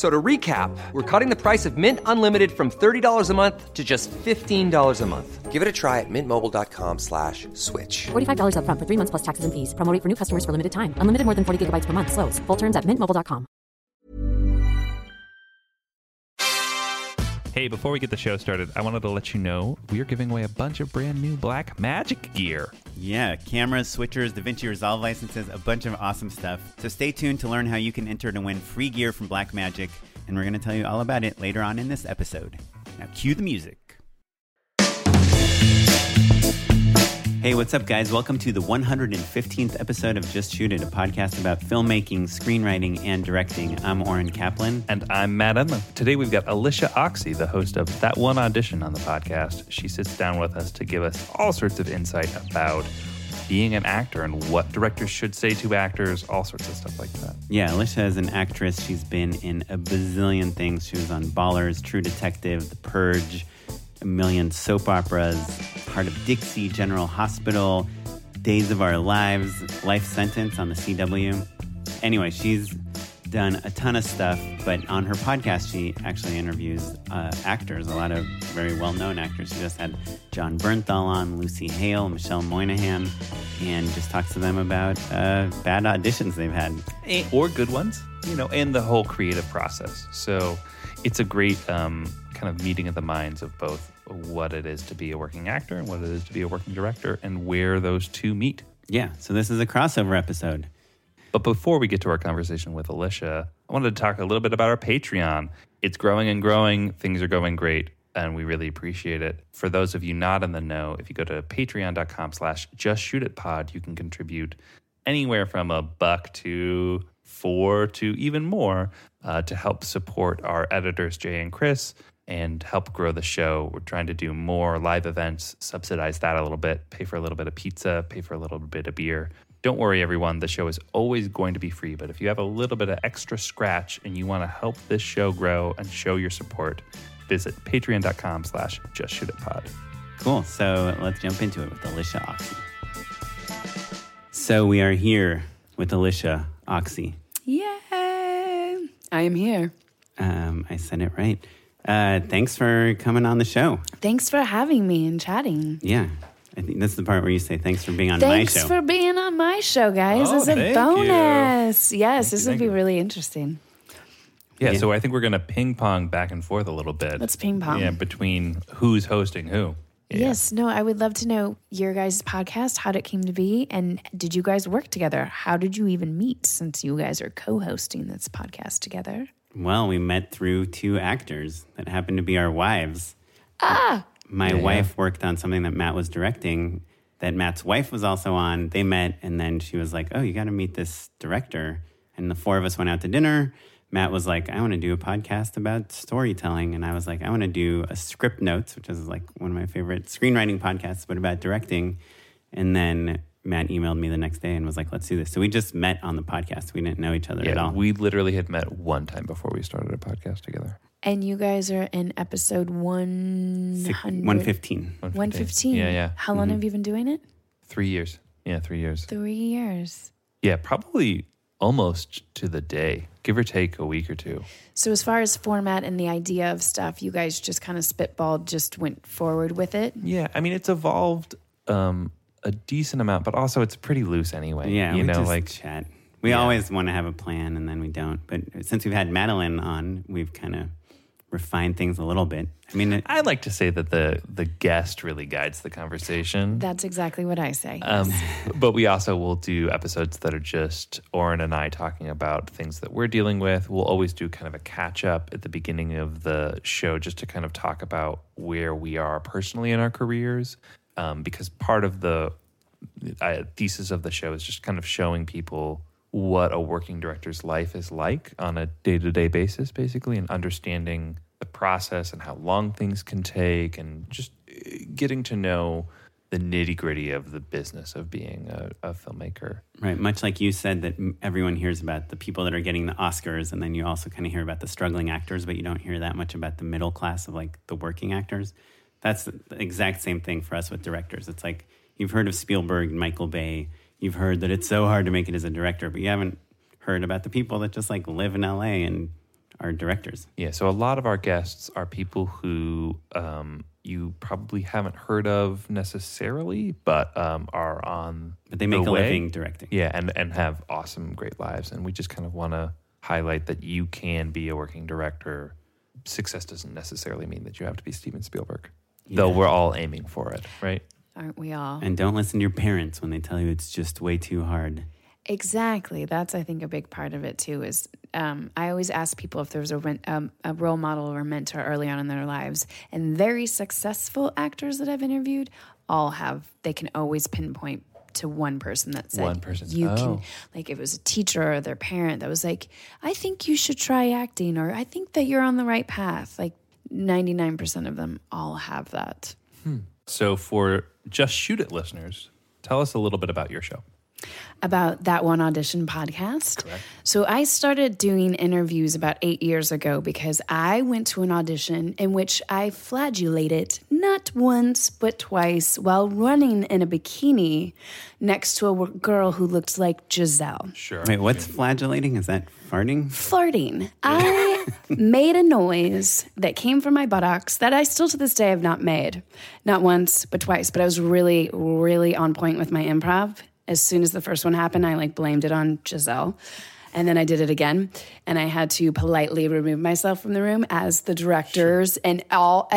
F- So to recap, we're cutting the price of Mint Unlimited from $30 a month to just $15 a month. Give it a try at mintmobile.com slash switch. $45 upfront for three months plus taxes and fees. Promo rate for new customers for limited time. Unlimited more than 40 gigabytes per month. Slows. Full terms at mintmobile.com. Hey, before we get the show started, I wanted to let you know we are giving away a bunch of brand new Blackmagic gear. Yeah, cameras, switchers, DaVinci Resolve licenses, a bunch of awesome stuff. So stay tuned to learn how you can enter to win free gear from Blackmagic, and we're going to tell you all about it later on in this episode. Now, cue the music. Hey, what's up, guys? Welcome to the 115th episode of Just Shoot It, a podcast about filmmaking, screenwriting, and directing. I'm Oren Kaplan. And I'm Matt Enlow. Today we've got Alicia Oxy, the host of That One Audition on the podcast. She sits down with us to give us all sorts of insight about being an actor and what directors should say to actors, all sorts of stuff like that. Yeah, Alicia is an actress. She's been in a bazillion things. She was on Ballers, True Detective, The Purge, a million soap operas, part of Dixie General Hospital, Days of Our Lives, Life Sentence on the CW. Anyway, she's done a ton of stuff, but on her podcast, she actually interviews uh, actors, a lot of very well known actors. She just had Jon Bernthal on, Lucy Hale, Michelle Monaghan, and just talks to them about uh, bad auditions they've had. Or good ones, you know, and the whole creative process. So it's a great um, kind of meeting of the minds of both what it is to be a working actor and what it is to be a working director and where those two meet. Yeah, so this is a crossover episode. But before we get to our conversation with Alicia, I wanted to talk a little bit about our Patreon. It's growing and growing. Things are going great, and we really appreciate it. For those of you not in the know, if you go to patreon.com slash just shoot it pod, you can contribute anywhere from a buck to four to even more uh, to help support our editors, Jay and Chris, and help grow the show. We're trying to do more live events, subsidize that a little bit, pay for a little bit of pizza, pay for a little bit of beer. Don't worry, everyone. The show is always going to be free. But if you have a little bit of extra scratch and you want to help this show grow and show your support, visit patreon.com slash just shoot it pod. Cool. So let's jump into it with Alicia Oxy. So we are here with Alicia Oxy. Yay! I am here. Um, I said it right. Uh, thanks for coming on the show. Thanks for having me and chatting. Yeah. I think that's the part where you say thanks for being on Thanks my show. Thanks for being on my show, guys. Oh, as a thank bonus. Yes, this you, will be you. really interesting. Yeah, Yeah. so I think we're going to ping pong back and forth a little bit. Let's ping pong. Yeah, between who's hosting who. Yeah. Yes, no, I would love to know your guys' podcast, how it came to be, and did you guys work together? How did you even meet since you guys are co hosting this podcast together? Well, we met through two actors that happened to be our wives. Ah, My wife worked on something that Matt was directing that Matt's wife was also on. They met, and then she was like, Oh, you got to meet this director. And the four of us went out to dinner. Matt was like, I want to do a podcast about storytelling. And I was like, I want to do a script notes, which is like one of my favorite screenwriting podcasts, but about directing. And then Matt emailed me the next day and was like, let's do this. So we just met on the podcast. We didn't know each other at all. we literally had met one time before we started a podcast together. and you guys are in episode 100. Six- 115. 115. Yeah, yeah. How long have you been doing it? Three years. Yeah, three years. Three years. Yeah, probably almost to the day, give or take a week or two. So, as far as format and the idea of stuff, you guys just kind of spitballed, just went forward with it. Yeah, I mean, it's evolved um, a decent amount, but also it's pretty loose anyway. Yeah, you we know, just like chat. We Yeah. always want to have a plan, and then we don't. But since we've had Madeline on, we've kind of refined things a little bit. I mean, it, I like to say that the the guest really guides the conversation. That's exactly what I say. Um, but we also will do episodes that are just Oren and I talking about things that we're dealing with. We'll always do kind of a catch up at the beginning of the show just to kind of talk about where we are personally in our careers. Um, because part of the uh, thesis of the show is just kind of showing people what a working director's life is like on a day to day basis, basically, and understanding the process and how long things can take, and just uh, getting to know the nitty gritty of the business of being a, a filmmaker. right, much like you said that everyone hears about the people that are getting the Oscars, and then you also kind of hear about the struggling actors, but you don't hear that much about the middle class of like the working actors. That's the exact same thing for us with directors. It's like you've heard of Spielberg and Michael Bay. You've heard that it's so hard to make it as a director, but you haven't heard about the people that just like live in LA and are directors. Yeah, so a lot of our guests are people who um, you probably haven't heard of necessarily, but um, are on. But they make the a way. living directing. Yeah, and and have awesome, great lives, and we just kind of want to highlight that you can be a working director. Success doesn't necessarily mean that you have to be Steven Spielberg, though we're all aiming for it, right? Aren't we all? And don't listen to your parents when they tell you it's just way too hard. Exactly. That's I think a big part of it too. Is um, I always ask people if there was a ren- um, a role model or mentor early on in their lives, and very successful actors that I've interviewed all have. They can always pinpoint to one person that said One person. you Oh. can like if it was a teacher or their parent that was like i think you should try acting or i think that you're on the right path like 99% of them all have that hmm. So for just shoot it listeners, tell us a little bit about your show. About that one audition podcast. So I started doing interviews about eight years ago because I went to an audition in which I flagellated not once but twice while running in a bikini next to a girl who looked like Giselle. Sure. Wait, what's flagellating? Is that farting? Flirting. I made a noise that came from my buttocks that I still to this day have not made. Not once, but twice. But I was really, really on point with my improv. As soon as the first one happened, I like blamed it on Giselle. And then I did it again. And I had to politely remove myself from the room as the directors and all.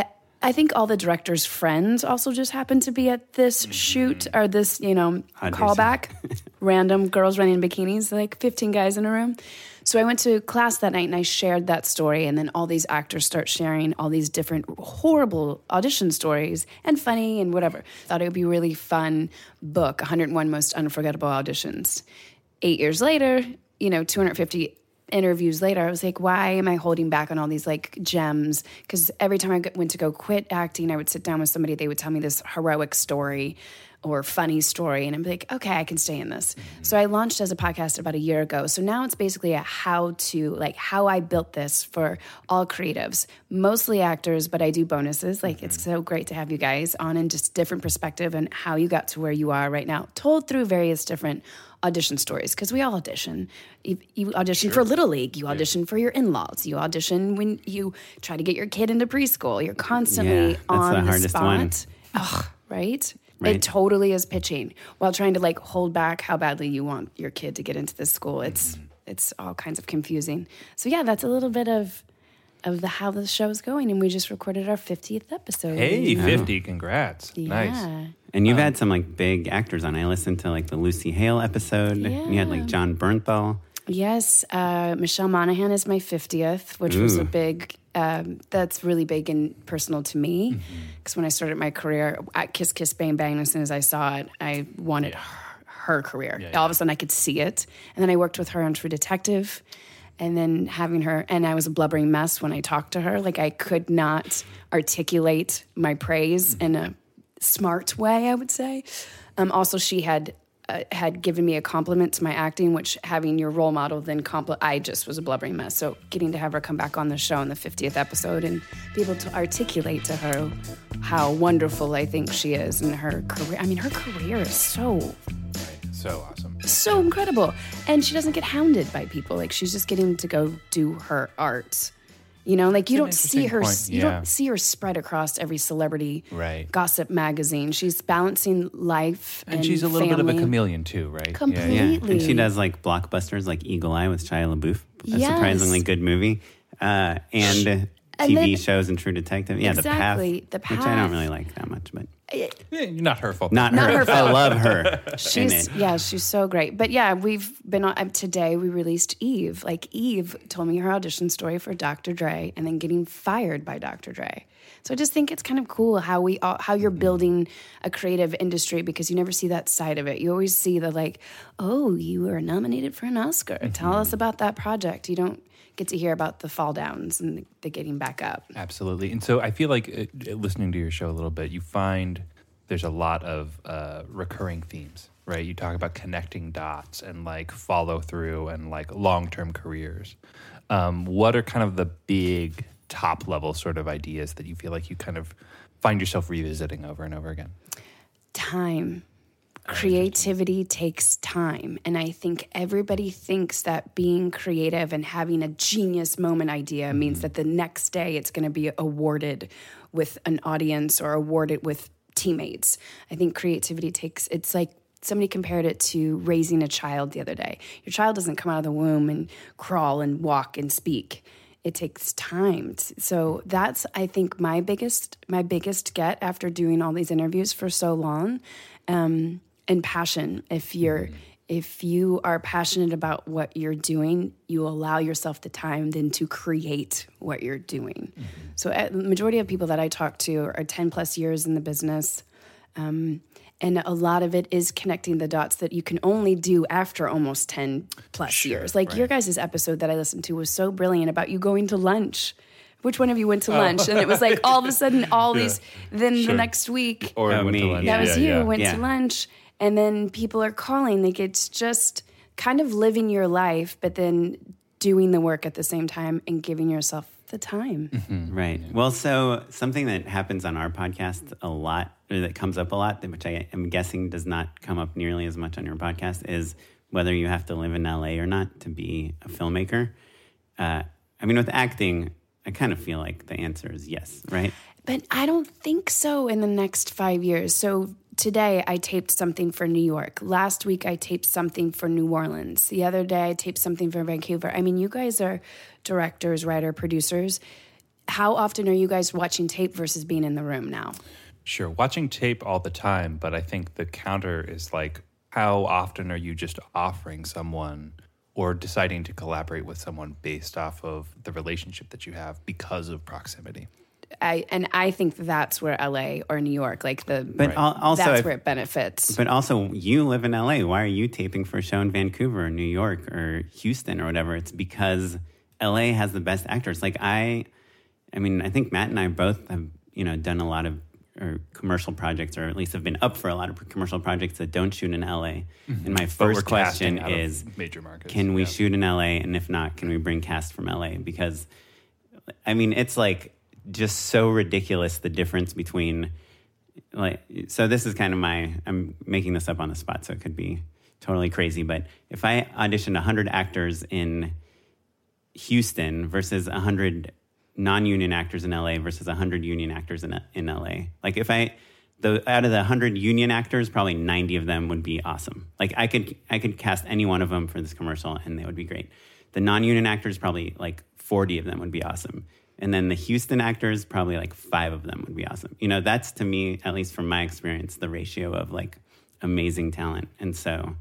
I, think all the directors' friends also just happened to be at this mm-hmm. shoot or this, you know, callback. Random girls running in bikinis, like 15 guys in a room. So I went to class that night and I shared that story. And then all these actors start sharing all these different horrible audition stories and funny and whatever. Thought it would be really fun book 101 Most Unforgettable Auditions. Eight years later, you know, 250 interviews later, I was like, why am I holding back on all these like gems? Because every time I went to go quit acting, I would sit down with somebody, they would tell me this heroic story or funny story, and I'm like, okay, I can stay in this. So I launched as a podcast about a year ago. So now it's basically a how to, like, how I built this for all creatives, mostly actors, but I do bonuses. Like, it's so great to have you guys on and just different perspective and how you got to where you are right now, told through various different audition stories because we all audition. You, you audition for Little League, you audition for your in laws, you audition when you try to get your kid into preschool. You're constantly Yeah, on the the, hardest spot. one. Ugh, right? Right. It totally is pitching while trying to like hold back how badly you want your kid to get into this school. It's Mm-hmm. it's all kinds of confusing. So yeah, that's a little bit of of the how the show's going, and we just recorded our 50th episode. Hey, 50, congrats. yeah. Nice. And you've had some like big actors on. I listened to like the Lucy Hale episode. And you had like Jon Bernthal. Yes, uh, Michelle Monaghan is my 50th, which was a big, um, that's really big and personal to me. Because when I started my career at Kiss Kiss Bang Bang, as soon as I saw it, I wanted her, her career. All of a sudden, I could see it. And then I worked with her on True Detective. And then having her, and I was a blubbering mess when I talked to her. Like I could not articulate my praise in a smart way, I would say. Um, also, she had uh, had given me a compliment to my acting, which having your role model then compli I just was a blubbering mess. So getting to have her come back on the show in the 50th episode and be able to articulate to her how wonderful I think she is and her career. I mean, her career is so So awesome. so incredible. And she doesn't get hounded by people. Like she's just getting to go do her art. You know, like you don't see her. point, You yeah. don't see her spread across every celebrity Right. gossip magazine. She's balancing life and, And, she's a little bit of a family. chameleon too, right? Completely. yeah. Yeah, and she does like blockbusters like Eagle Eye with Shia LaBeouf, a Yes. surprisingly good movie, uh, and And TV then- shows and True Detective. Yeah, Exactly, the The path, which I don't really like that much, but Yeah, not her fault. not, Not her. her I love her. She's yeah, she's so great. But yeah, we've been on um, today. We released Eve. Like Eve told me her audition story for Dr. Dre, and then getting fired by Dr. Dre. So I just think it's kind of cool how we all, how you're building a creative industry because you never see that side of it. You always see the like, oh, you were nominated for an Oscar. Tell us about that project. You don't get to hear about the fall downs and the, getting back up. Absolutely. And so I feel like uh, listening to your show a little bit, you find there's a lot of uh, recurring themes, right? You talk about connecting dots and like follow through and like long term careers. Um, what are kind of the big top level sort of ideas that you feel like you kind of find yourself revisiting over and over again? time. Creativity takes time. And I think everybody thinks that being creative and having a genius moment idea means that the next day it's going to be awarded with an audience or awarded with teammates. I think creativity takes, it's like, Somebody compared it to raising a child the other day. Your child doesn't come out of the womb and crawl and walk and speak it takes time so that's i think my biggest my biggest get after doing all these interviews for so long um, and passion if you're if you are passionate about what you're doing you allow yourself the time then to create what you're doing so uh, the majority of people that i talk to are 10 plus years in the business um, and a lot of it is connecting the dots that you can only do after almost 10 plus years. Like your guys' episode that I listened to was so brilliant about you going to lunch. Which one of you went to lunch? And it was like all of a sudden, all these, then the next week, Or Oh, me. lunch. that was Yeah, you, yeah. went Yeah. to lunch. And then people are calling. Like it's just kind of living your life, but then doing the work at the same time and giving yourself the time. Right. Well, so something that happens on our podcast a lot, or that comes up a lot, which I am guessing does not come up nearly as much on your podcast, is whether you have to live in LA or not to be a filmmaker. Uh, I mean, with acting, I kind of feel like the answer is yes, right? But I don't think so in the next five years. So today I taped something for New York. Last week I taped something for New Orleans. The other day I taped something for Vancouver. I mean, you guys are directors, writer, producers. How often are you guys watching tape versus being in the room now? Sure. Watching tape all the time, but I think the counter is like, how often are you just offering someone or deciding to collaborate with someone based off of the relationship that you have because of proximity? I and I think that's where LA or New York, like the But al- also, that's if- where it benefits. But also, you live in LA. Why are you taping for a show in Vancouver or New York or Houston or whatever? It's because LA has the best actors. Like I, I mean, I think Matt and I both have you know done a lot of or commercial projects, or at least have been up for a lot of commercial projects that don't shoot in LA. And my Mm-hmm. But we're first question casting out of is, major markets, can we yeah. shoot in LA? And if not, can we bring cast from LA? Because I mean, it's like just so ridiculous the difference between like so this is kind of my I'm making this up on the spot so it could be totally crazy but if I auditioned 100 actors in Houston versus 100 non-union actors in LA versus 100 union actors in in LA like if I the out of the 100 union actors probably 90 of them would be awesome. Like I could I could cast any one of them for this commercial and they would be great. The non-union actors probably like 40 of them would be awesome and then the Houston actors, probably like five of them would be awesome. You know, that's to me, at least from my experience, the ratio of like amazing talent. And so,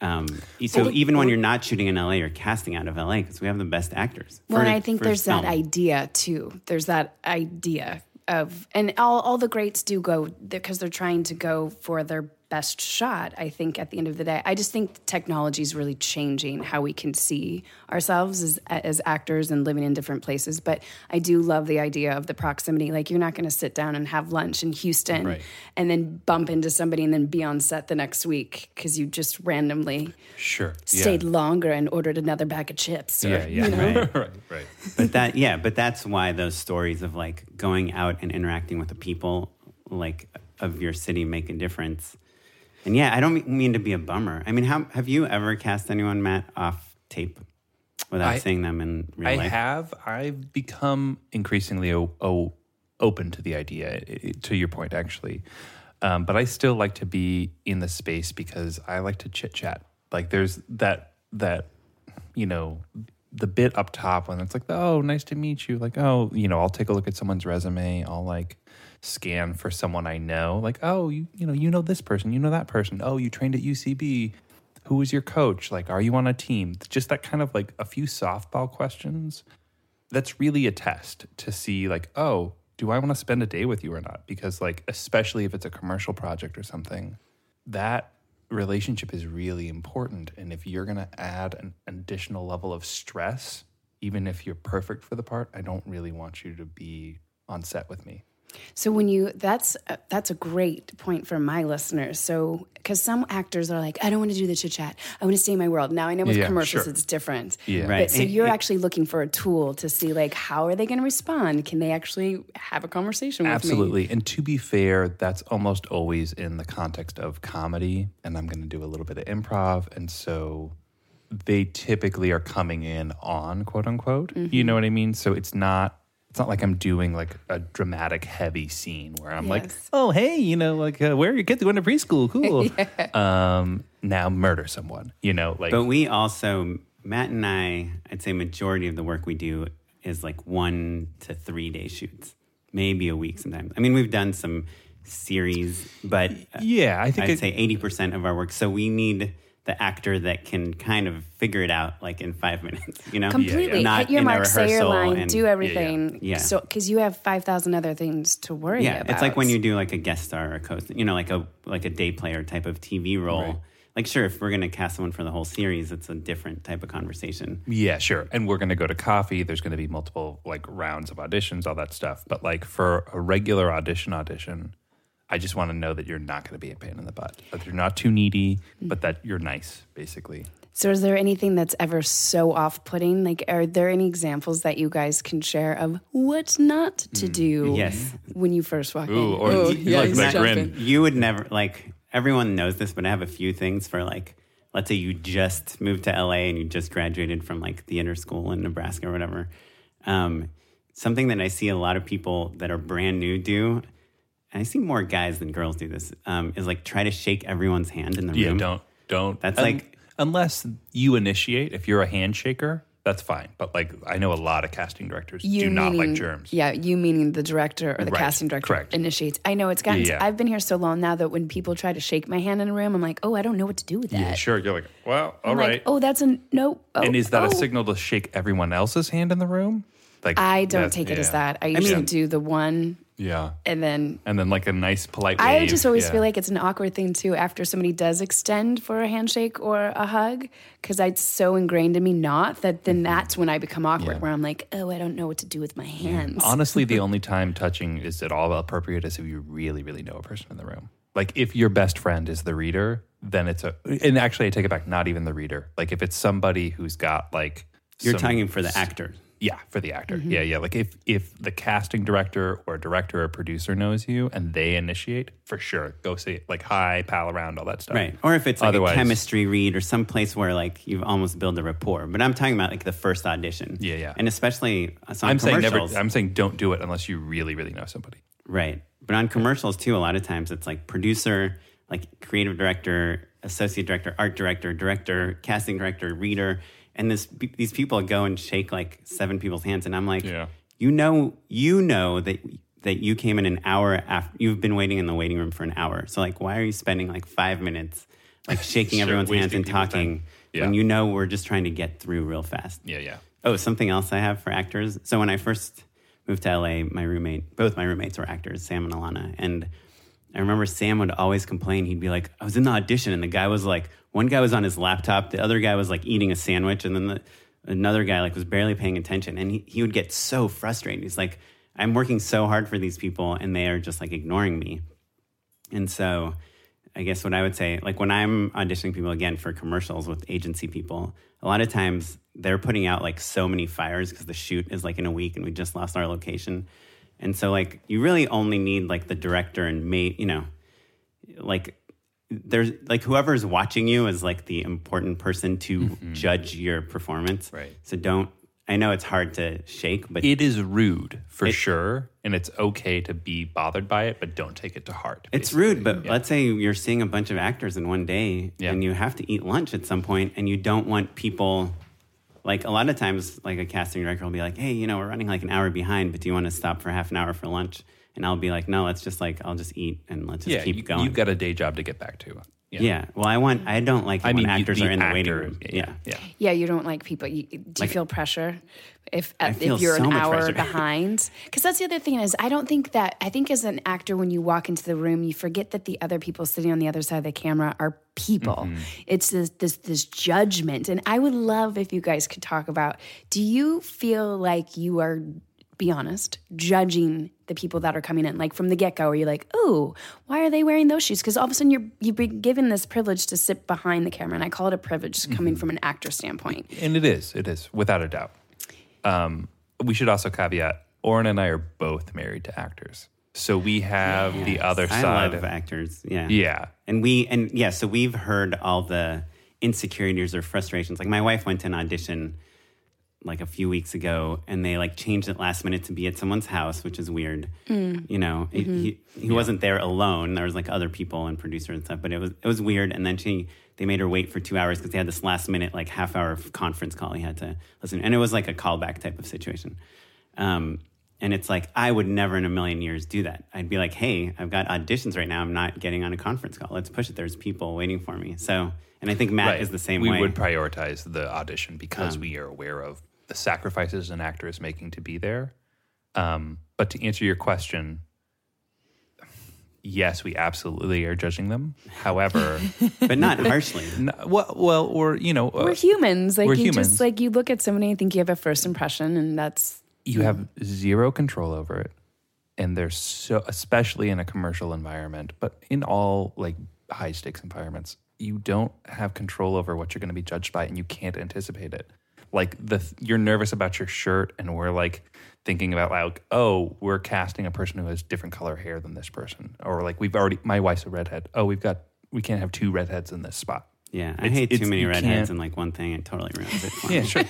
um, so even when you're not shooting in LA, you're casting out of LA because we have the best actors. Well, for- and I think there's that idea too. There's that idea of, and all, all the greats do go because they're trying to go for their best shot. I think at the end of the day, I just think technology is really changing how we can see ourselves as as actors and living in different places. But I do love the idea of the proximity. Like you're not going to sit down and have lunch in Houston Right. and then bump into somebody and then be on set the next week because you just randomly Sure. stayed yeah. longer and ordered another bag of chips. Or, Yeah, yeah. You know? Right. right, right. but that yeah but that's why those stories of like going out and interacting with the people like of your city make a difference and yeah i don't mean to be a bummer i mean how have you ever cast anyone matt off tape without I- seeing them in real I life? I have. I've become increasingly o- o- open to the idea. To your point, actually, um, but I still like to be in the space because I like to chit chat. Like there's that that you know the bit up top when it's like, oh, nice to meet you. Like, oh, you know, I'll take a look at someone's resume. I'll like scan for someone I know. Like, oh, you you know, you know this person, you know that person. Oh, you trained at UCB. Who was your coach? Like, are you on a team? Just that kind of like a few softball questions. That's really a test to see like, oh, do I want to spend a day with you or not? Because like, especially if it's a commercial project or something, that relationship is really important. And if you're going to add an additional level of stress, even if you're perfect for the part, I don't really want you to be on set with me. So when you that's uh, that's a great point for my listeners. So because some actors are like, I don't want to do the chit chat. I want to stay in my world. Now I know with Yeah, commercials sure. it's different. Yeah. Right. But so you're actually looking for a tool to see like how are they going to respond? Can they actually have a conversation with me? Absolutely. And to be fair, that's almost always in the context of comedy. And I'm going to do a little bit of improv. And so they typically are coming in on quote unquote. You know what I mean? So it's not. It's not like I'm doing like a dramatic heavy scene where I'm like, oh, hey, you know, like, uh, where are your kids going to preschool? Cool. um, now murder someone, you know, like, But we also, Matt and I, I'd say majority of the work we do is like one to three day shoots, maybe a week sometimes. I mean, we've done some series, but yeah, I think I'd it- say 80% of our work. So we need the actor that can kind of figure it out like in five minutes, you know? Completely Not hit your in a mark, say your line, and- do everything. Yeah. So because you have five thousand other things to worry Yeah, about. it's like when you do like a guest star or a co you know, like a like a day player type of TV role. Like, sure, if we're gonna cast someone for the whole series, it's a different type of conversation. Yeah, sure. And we're going to go to coffee. There's going to be multiple like rounds of auditions, all that stuff. But like for a regular audition audition, I just want to know that you're not going to be a pain in the butt. That you're not too needy, but that you're nice, basically. So, is there anything that's ever so off putting? Like, are there any examples that you guys can share of what not to do Yes. when you first walk Mm. Ooh, in? or Oh, you- yeah, like he's that grin. You would never like everyone knows this, but I have a few things for like let's say you just moved to LA and you just graduated from like theater school in Nebraska or whatever. Um, something that I see a lot of people that are brand new do, and I see more guys than girls do this, um, is like try to shake everyone's hand in the Yeah, room. don't don't. That's un- like- unless you initiate. If you're a handshaker, that's fine. But like I know a lot of casting directors You do not like germs. Yeah, you meaning the director or the Right, casting director correct. initiates. I know it's gotten. Yeah. I've been here so long now that when people try to shake my hand in a room, I'm like, oh, I don't know what to do with that. Yeah, sure. You're like, well, all I'm right. like, oh, that's a no. Oh, and is that oh. a signal to shake everyone else's hand in the room? Like I don't take it as that. I usually do the one Yeah. and then And then like a nice polite I wave. just always Yeah. feel like it's an awkward thing too after somebody does extend for a handshake or a hug because it's so ingrained in me not that Mm-hmm. then that's when I become awkward where I'm like, oh, I don't know what to do with my hands. Honestly, the only time touching is at all appropriate is if you really, really know a person in the room. Like if your best friend is the reader, then it's a. And actually, I take it back. Not even the reader. Like if it's somebody who's got like. You're some- talking for the actor. Yeah, for the actor. Mm-hmm. Yeah, yeah. Like if if the casting director or director or producer knows you and they initiate, for sure, go say like hi, pal around, all that stuff. Right. Or if it's like Otherwise- a chemistry read or some place where like you've almost built a rapport. But I'm talking about like the first audition. Yeah, yeah. And especially I'm saying never. I'm saying don't do it unless you really, really know somebody. Right. But on commercials too, a lot of times it's like producer, like creative director, associate director, art director, director, casting director, reader. And this these people go and shake like seven people's hands. And I'm like, Yeah. you know, you know that that you came in an hour after you've been waiting in the waiting room for an hour. So like why are you spending like five minutes like shaking Sure, everyone's hands and talking. Yeah. when you know we're just trying to get through real fast? Yeah, yeah. Oh, something else I have for actors. So when I first moved to LA, my roommate, both my roommates were actors, Sam and Alana. And I remember Sam would always complain. He'd be like, I was in the audition, and the guy was like, one guy was on his laptop, the other guy was like eating a sandwich, and then the, another guy like was barely paying attention. And he, he would get so frustrated. He's like, I'm working so hard for these people, and they are just like ignoring me. And so I guess what I would say, like when I'm auditioning people again for commercials with agency people, a lot of times they're putting out like so many fires because the shoot is like in a week and we just lost our location. And so like you really only need like the director and mate, you know, like there's like whoever's watching you is like the important person to judge your performance. Mm-hmm. Right. So don't. I know it's hard to shake, but It is rude for It- sure, and it's okay to be bothered by it, but don't take it to heart. It's rude, but Yeah. let's say you're seeing a bunch of actors in one day Yeah. and you have to eat lunch at some point and you don't want people like a lot of times like a casting director will be like, "Hey, you know, we're running like an hour behind, but do you want to stop for half an hour for lunch?" And I'll be like, "No, let's just like I'll just eat and let's just yeah, keep you, going." You've got a day job to get back to. Yeah. Well, I want I don't like I mean, when you- actors the are in the waiting room. Yeah, Yeah. yeah. Yeah, you don't like people. You, do you Like- feel pressure if I if you're so an hour pressure. behind? Because that's the other thing is I don't think that I think as an actor when you walk into the room you forget that the other people sitting on the other side of the camera are people. Mm-hmm. It's this this this judgment, and I would love if you guys could talk about. Do you feel like you are? Be honest, judging the people that are coming in, like from the get go, where you're like, "Oh, why are they wearing those shoes?" Because all of a sudden you're you've been given this privilege to sit behind the camera, and I call it a privilege coming Mm-hmm. from an actor standpoint. And it is, it is, without a doubt. Um, we should also caveat Oren and I are both married to actors. So we have the other I side. of actors. Yeah. yeah. And we and yeah, so we've heard all the insecurities or frustrations. Like my wife went to an audition like a few weeks ago and they like changed it last minute to be at someone's house, which is weird. Mm. You know, He- mm-hmm. he, he wasn't there alone. There was like other people and producer and stuff, but it was it was weird. And then she they made her wait for two hours because they had this last minute like half hour conference call he had to listen, and it was like a callback type of situation. Um, and it's like I would never in a million years do that. I'd be like, "Hey, I've got auditions right now. I'm not getting on a conference call. Let's push it. There's people waiting for me." So, and I think Matt is the same we way. would prioritize the audition because um, we are aware of the sacrifices an actor is making to be there. Um, but to answer your question, yes, we absolutely are judging them. However, but not harshly. n- well, well, or you know, uh, We're humans. Like we're you humans. just like you look at somebody and think you have a first impression, and that's you have zero control over it and there's so especially in a commercial environment but in all like high stakes environments you don't have control over what you're going to be judged by and you can't anticipate it like the you're nervous about your shirt and we're like thinking about like oh we're casting a person who has different color hair than this person or like we've already my wife's a redhead oh we've got we can't have two redheads in this spot Yeah, I It's- hate too many redheads can't- and like one thing. It totally ruins it. For yeah me. sure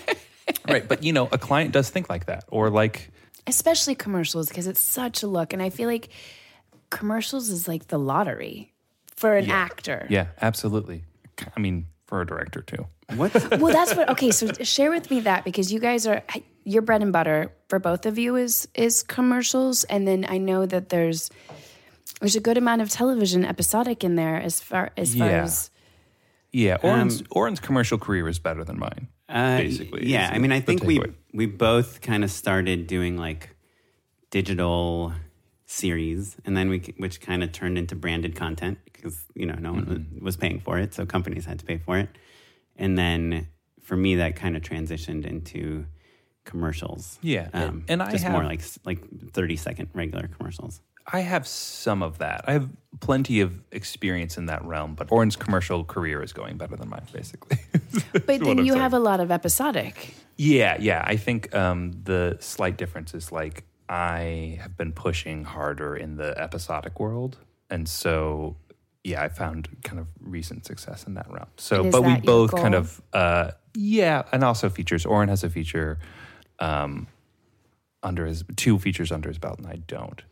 right but you know a client does think like that or like especially commercials because it's such a look, and I feel like commercials is like the lottery for an actor. yeah absolutely i mean for a director too What? Well, that's what. Okay, so share with me that because you guys are your bread and butter for both of you is is commercials, and then I know that there's there's a good amount of television episodic in there as far as far Yeah. as Yeah, Oren's, Oren's commercial career is better than mine. Uh, basically, yeah. I mean, I think we we both kind of started doing like digital series, and then we which kind of turned into branded content because you know no one Mm-hmm. was paying for it, so companies had to pay for it. And then for me, that kind of transitioned into commercials. Yeah, um, and I just more like like thirty second regular commercials. I have some of that. I have plenty of experience in that realm, but Oren's commercial career is going better than mine, basically. but then you saying. have a lot of episodic. yeah, yeah. I think um, the slight difference is like I have been pushing harder in the episodic world, and so yeah, I found kind of recent success in that realm. So, is but we that your both kind of uh, yeah, and also features. Oren has a feature um, under his two features under his belt, and I don't.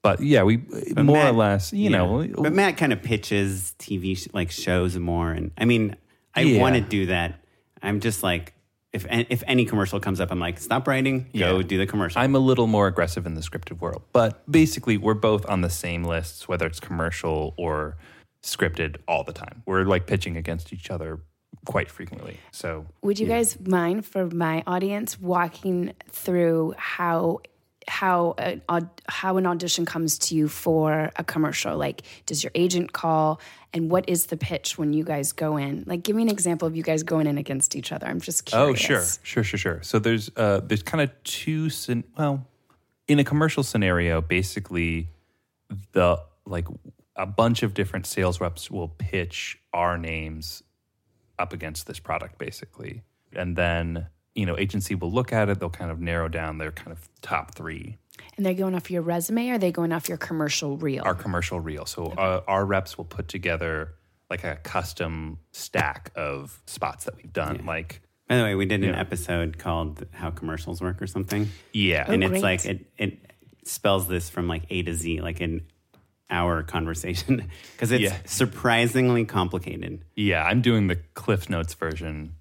But yeah, we more or less, you yeah. know, But Matt kind of pitches TV sh- like shows more, and I mean, I Yeah. want to do that. I'm just like, if if any commercial comes up, I'm like, stop writing, go Yeah. do the commercial. I'm a little more aggressive in the scripted world. But basically, we're both on the same lists, whether it's commercial or scripted, all the time. We're like pitching against each other quite frequently. So Would you guys mind for my audience walking through how how an how an audition comes to you for a commercial? Like, does your agent call, and what is the pitch when you guys go in? Like, give me an example of you guys going in against each other. I'm just curious. Oh, sure, sure, sure, sure. So there's uh, there's kind of two. Scen- well, in a commercial scenario, basically, the like a bunch of different sales reps will pitch our names up against this product, basically, and then you know agency will look at it. They'll kind of narrow down their kind of top three And they're going off your resume, or are they going off your commercial reel? our commercial reel. So uh, our reps will put together like a custom stack of spots that we've done. Like, By the way, we did an Yeah. episode called "How Commercials Work" or something, yeah, and great. it's like it it spells this from like A to Z, like an hour conversation, because it's Yeah. surprisingly complicated. yeah. I'm doing the Cliff Notes version.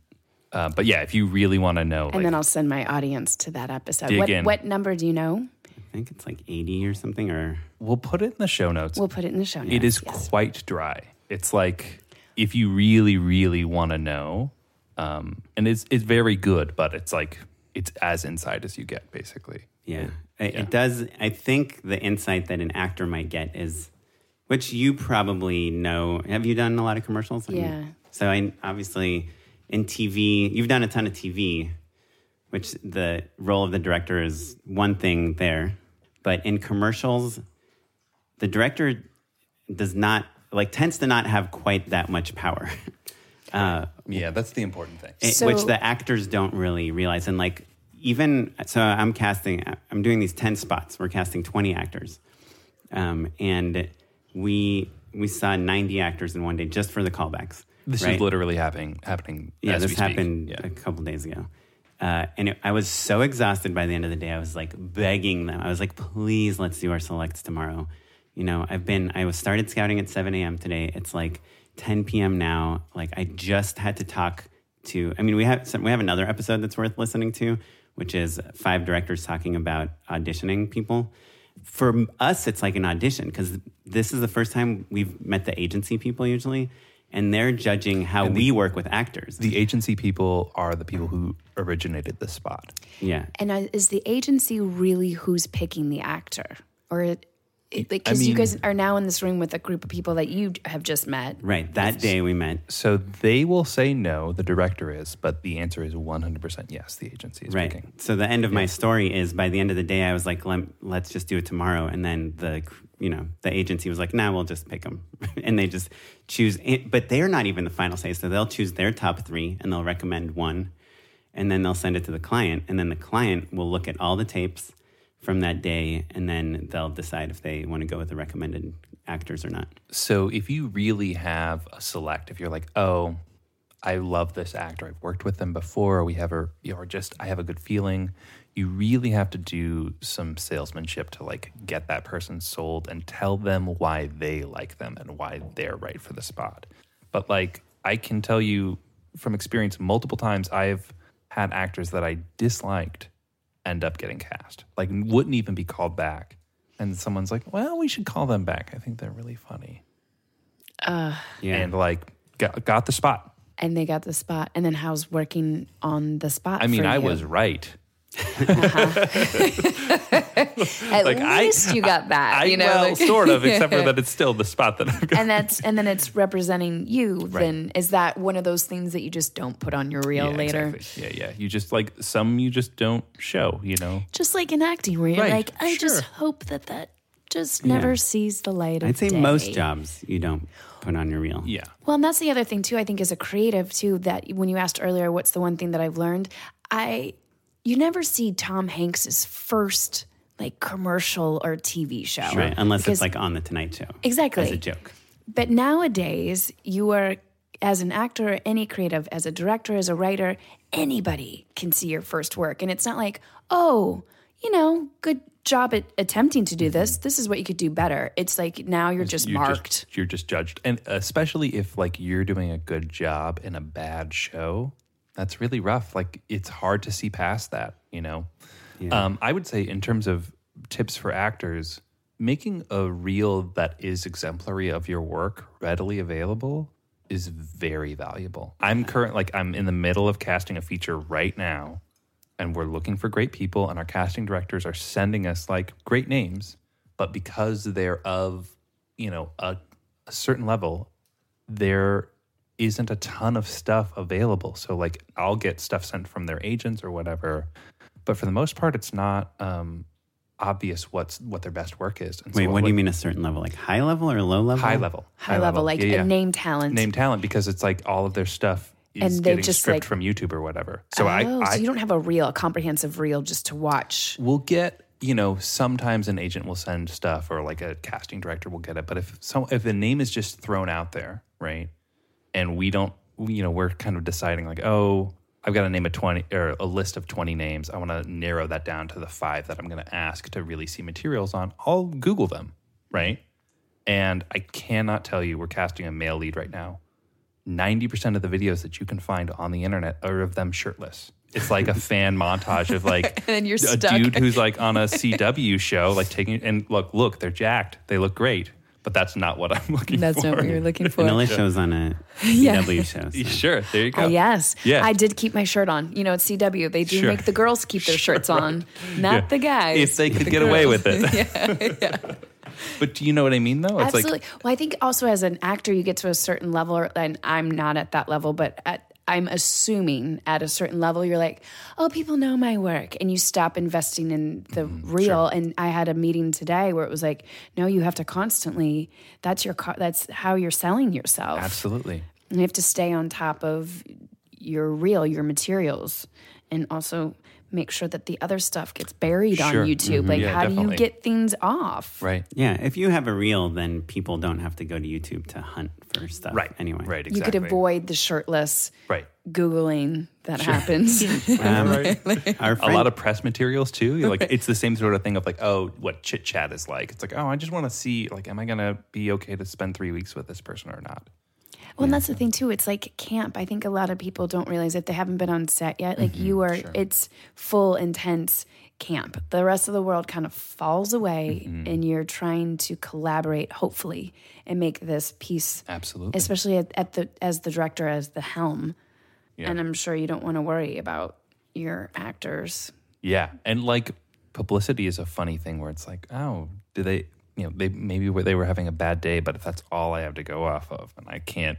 Uh, but yeah, if you really want to know, And like, then I'll send my audience to that episode. Dig What, in. what number do you know? I think it's like eighty or something, or we'll put it in the show notes. We'll put it in the show notes. it is yes. quite dry. It's like if you really, really want to know, um, and it's it's very good, but it's like it's as inside as you get, basically. Yeah. It, it does. I think the insight that an actor might get is, which you probably know. Have you done a lot of commercials? I mean, Yeah. so I obviously in TV, you've done a ton of TV, which the role of the director is one thing there, but in commercials, the director does not like tends to not have quite that much power. Uh, Yeah, that's the important thing. it- So- which the actors don't really realize. And like, even so, I'm casting, I'm doing these 10 spots. We're casting 20 actors. Um, and we, we saw 90 actors in one day just for the callbacks. This right? is literally happening. Happening. Yeah, as this we speak. happened Yeah. a couple days ago. Uh, and it, I was so exhausted by the end of the day. I was like begging them. I was like, please, let's do our selects tomorrow. You know, I've been, I was started scouting at 7 a.m. today. It's like 10 p.m. now. Like, I just had to talk to, I mean, we have, we have another episode that's worth listening to, which is five directors talking about auditioning people. For us, it's like an audition because this is the first time we've met the agency people usually, and they're judging how we work with actors. The agency people are the people who originated the spot. yeah. And uh, is the agency really who's picking the actor, or it, it, like because you mean- guys are now in this room with a group of people that you have just met? Right. That day we met. So they will say no, the director is, but the answer is 100% yes, the agency is Right. picking. So the end of my story is by the end of the day, I was like, Let, let's just do it tomorrow. And then the, you know, the agency was like, nah, we'll just pick them. and they just choose, it, but they're not even the final say. So they'll choose their top three and they'll recommend one. And then they'll send it to the client. And then the client will look at all the tapes from that day. And then they'll decide if they want to go with the recommended actors or not. So if you really have a select, if you're like, oh, I love this actor, I've worked with them before, or we have a, or just I have a good feeling, you really have to do some salesmanship to like get that person sold and tell them why they like them and why they're right for the spot. But like I can tell you from experience, multiple times I've had actors that I disliked end up getting cast, like wouldn't even be called back. And someone's like, well, we should call them back. I think they're really funny. Uh, yeah. And like, got, got the spot. And they got the spot. And then how's working on the spot? I mean, for I you? was right. Uh-huh. At like, I- least you got that. I, you know, well, like- sort of, except for that it's still the spot that I've got. and that's and then it's representing you. Then is that one of those things that you just don't put on your reel yeah, later? exactly. Yeah, yeah. You just like some you just don't show, you know? Just like in acting, where you're Right, like, I just hope that that just never sees the light of I'd say day. most jobs you don't put on your reel. Yeah. Well, and that's the other thing too. I think as a creative too, that when you asked earlier, what's the one thing that I've learned? I you never see Tom Hanks's first like commercial or TV show, Right. Unless Because- it's like on the Tonight Show. Exactly. As a joke. But nowadays, you are as an actor, any creative, as a director, as a writer, anybody can see your first work, and it's not like, oh, you know, good job at attempting to do mm-hmm. this. This is what you could do better. It's like now you're just You're marked. you're just judged. And especially if like you're doing a good job in a bad show, that's really rough. Like it's hard to see past that, you know? Um, I would say in terms of tips for actors, making a reel that is exemplary of your work readily available is very valuable. I'm current like I'm in the middle of casting a feature right now and we're looking for great people and our casting directors are sending us like great names but because they're of you know a, a certain level there isn't a ton of stuff available so like i'll get stuff sent from their agents or whatever but for the most part it's not um obvious what's what their best work is and so Wait, what do you mean a certain level? Like high level or low level? high level High level, like Yeah, yeah. a name talent. name talent because it's like all of their stuff is And they getting just, stripped like- from youtube or whatever so oh, i so you don't have a reel, a comprehensive reel just to watch. we'll get you know sometimes an agent will send stuff or like a casting director will get it but if so if the name is just thrown out there right and we don't, you know, we're kind of deciding like, oh, I've got to name a 20 or a list of 20 names. I want to narrow that down to the five that I'm going to ask to really see materials on. I'll Google them, right? And I cannot tell you, we're casting a male lead right now. 90% of the videos that you can find on the internet are of them shirtless. It's like a fan montage of like And you're a stuck. dude who's like on a CW show, like taking and look, look, they're jacked. They look great. But that's not what I'm looking That's for. That's not what you're looking for. And Alicia was on a Yeah. CW show. so- Sure, there you go. Uh, yes. Yeah. I did keep my shirt on. You know, at CW, they do Sure. make the girls keep their shirts on, not Yeah. the guys. If they could The get away with it. Yeah. yeah. But do you know what I mean though? It's Absolutely. like well, I think also as an actor, you get to a certain level, and I'm not at that level, but at, I'm assuming at a certain level, you're like, oh, people know my work, and you stop investing in the Mm-hmm. reel. And I had a meeting today where it was like, no, you have to constantly. That's your. That's how you're selling yourself. absolutely. And you have to stay on top of your reel, your materials, and also make sure that the other stuff gets buried Sure. on YouTube. Like, Yeah, how do you get things off? Right. Yeah, if you have a reel, then people don't have to go to YouTube to hunt for stuff. Right. Anyway. Right. Exactly. You could avoid the shirtless Right. Googling that happens. Um, Our A lot of press materials too. You're Like it's the same sort of thing of like, oh, what chit chat is like. It's like, oh, I just want to see, like, am I gonna be okay to spend three weeks with this person or not? Well, and that's the thing too. It's like camp. I think a lot of people don't realize that they haven't been on set yet. Like mm-hmm. you are, it's full intense camp. The rest of the world kind of falls away, mm-hmm. and you're trying to collaborate, hopefully, and make this piece. Absolutely. Especially at, at the as the director as the helm, Yeah. and I'm sure you don't want to worry about your actors. Yeah, and like publicity is a funny thing where it's like, oh, do they, you know, they maybe they were having a bad day, but if that's all I have to go off of, and I can't,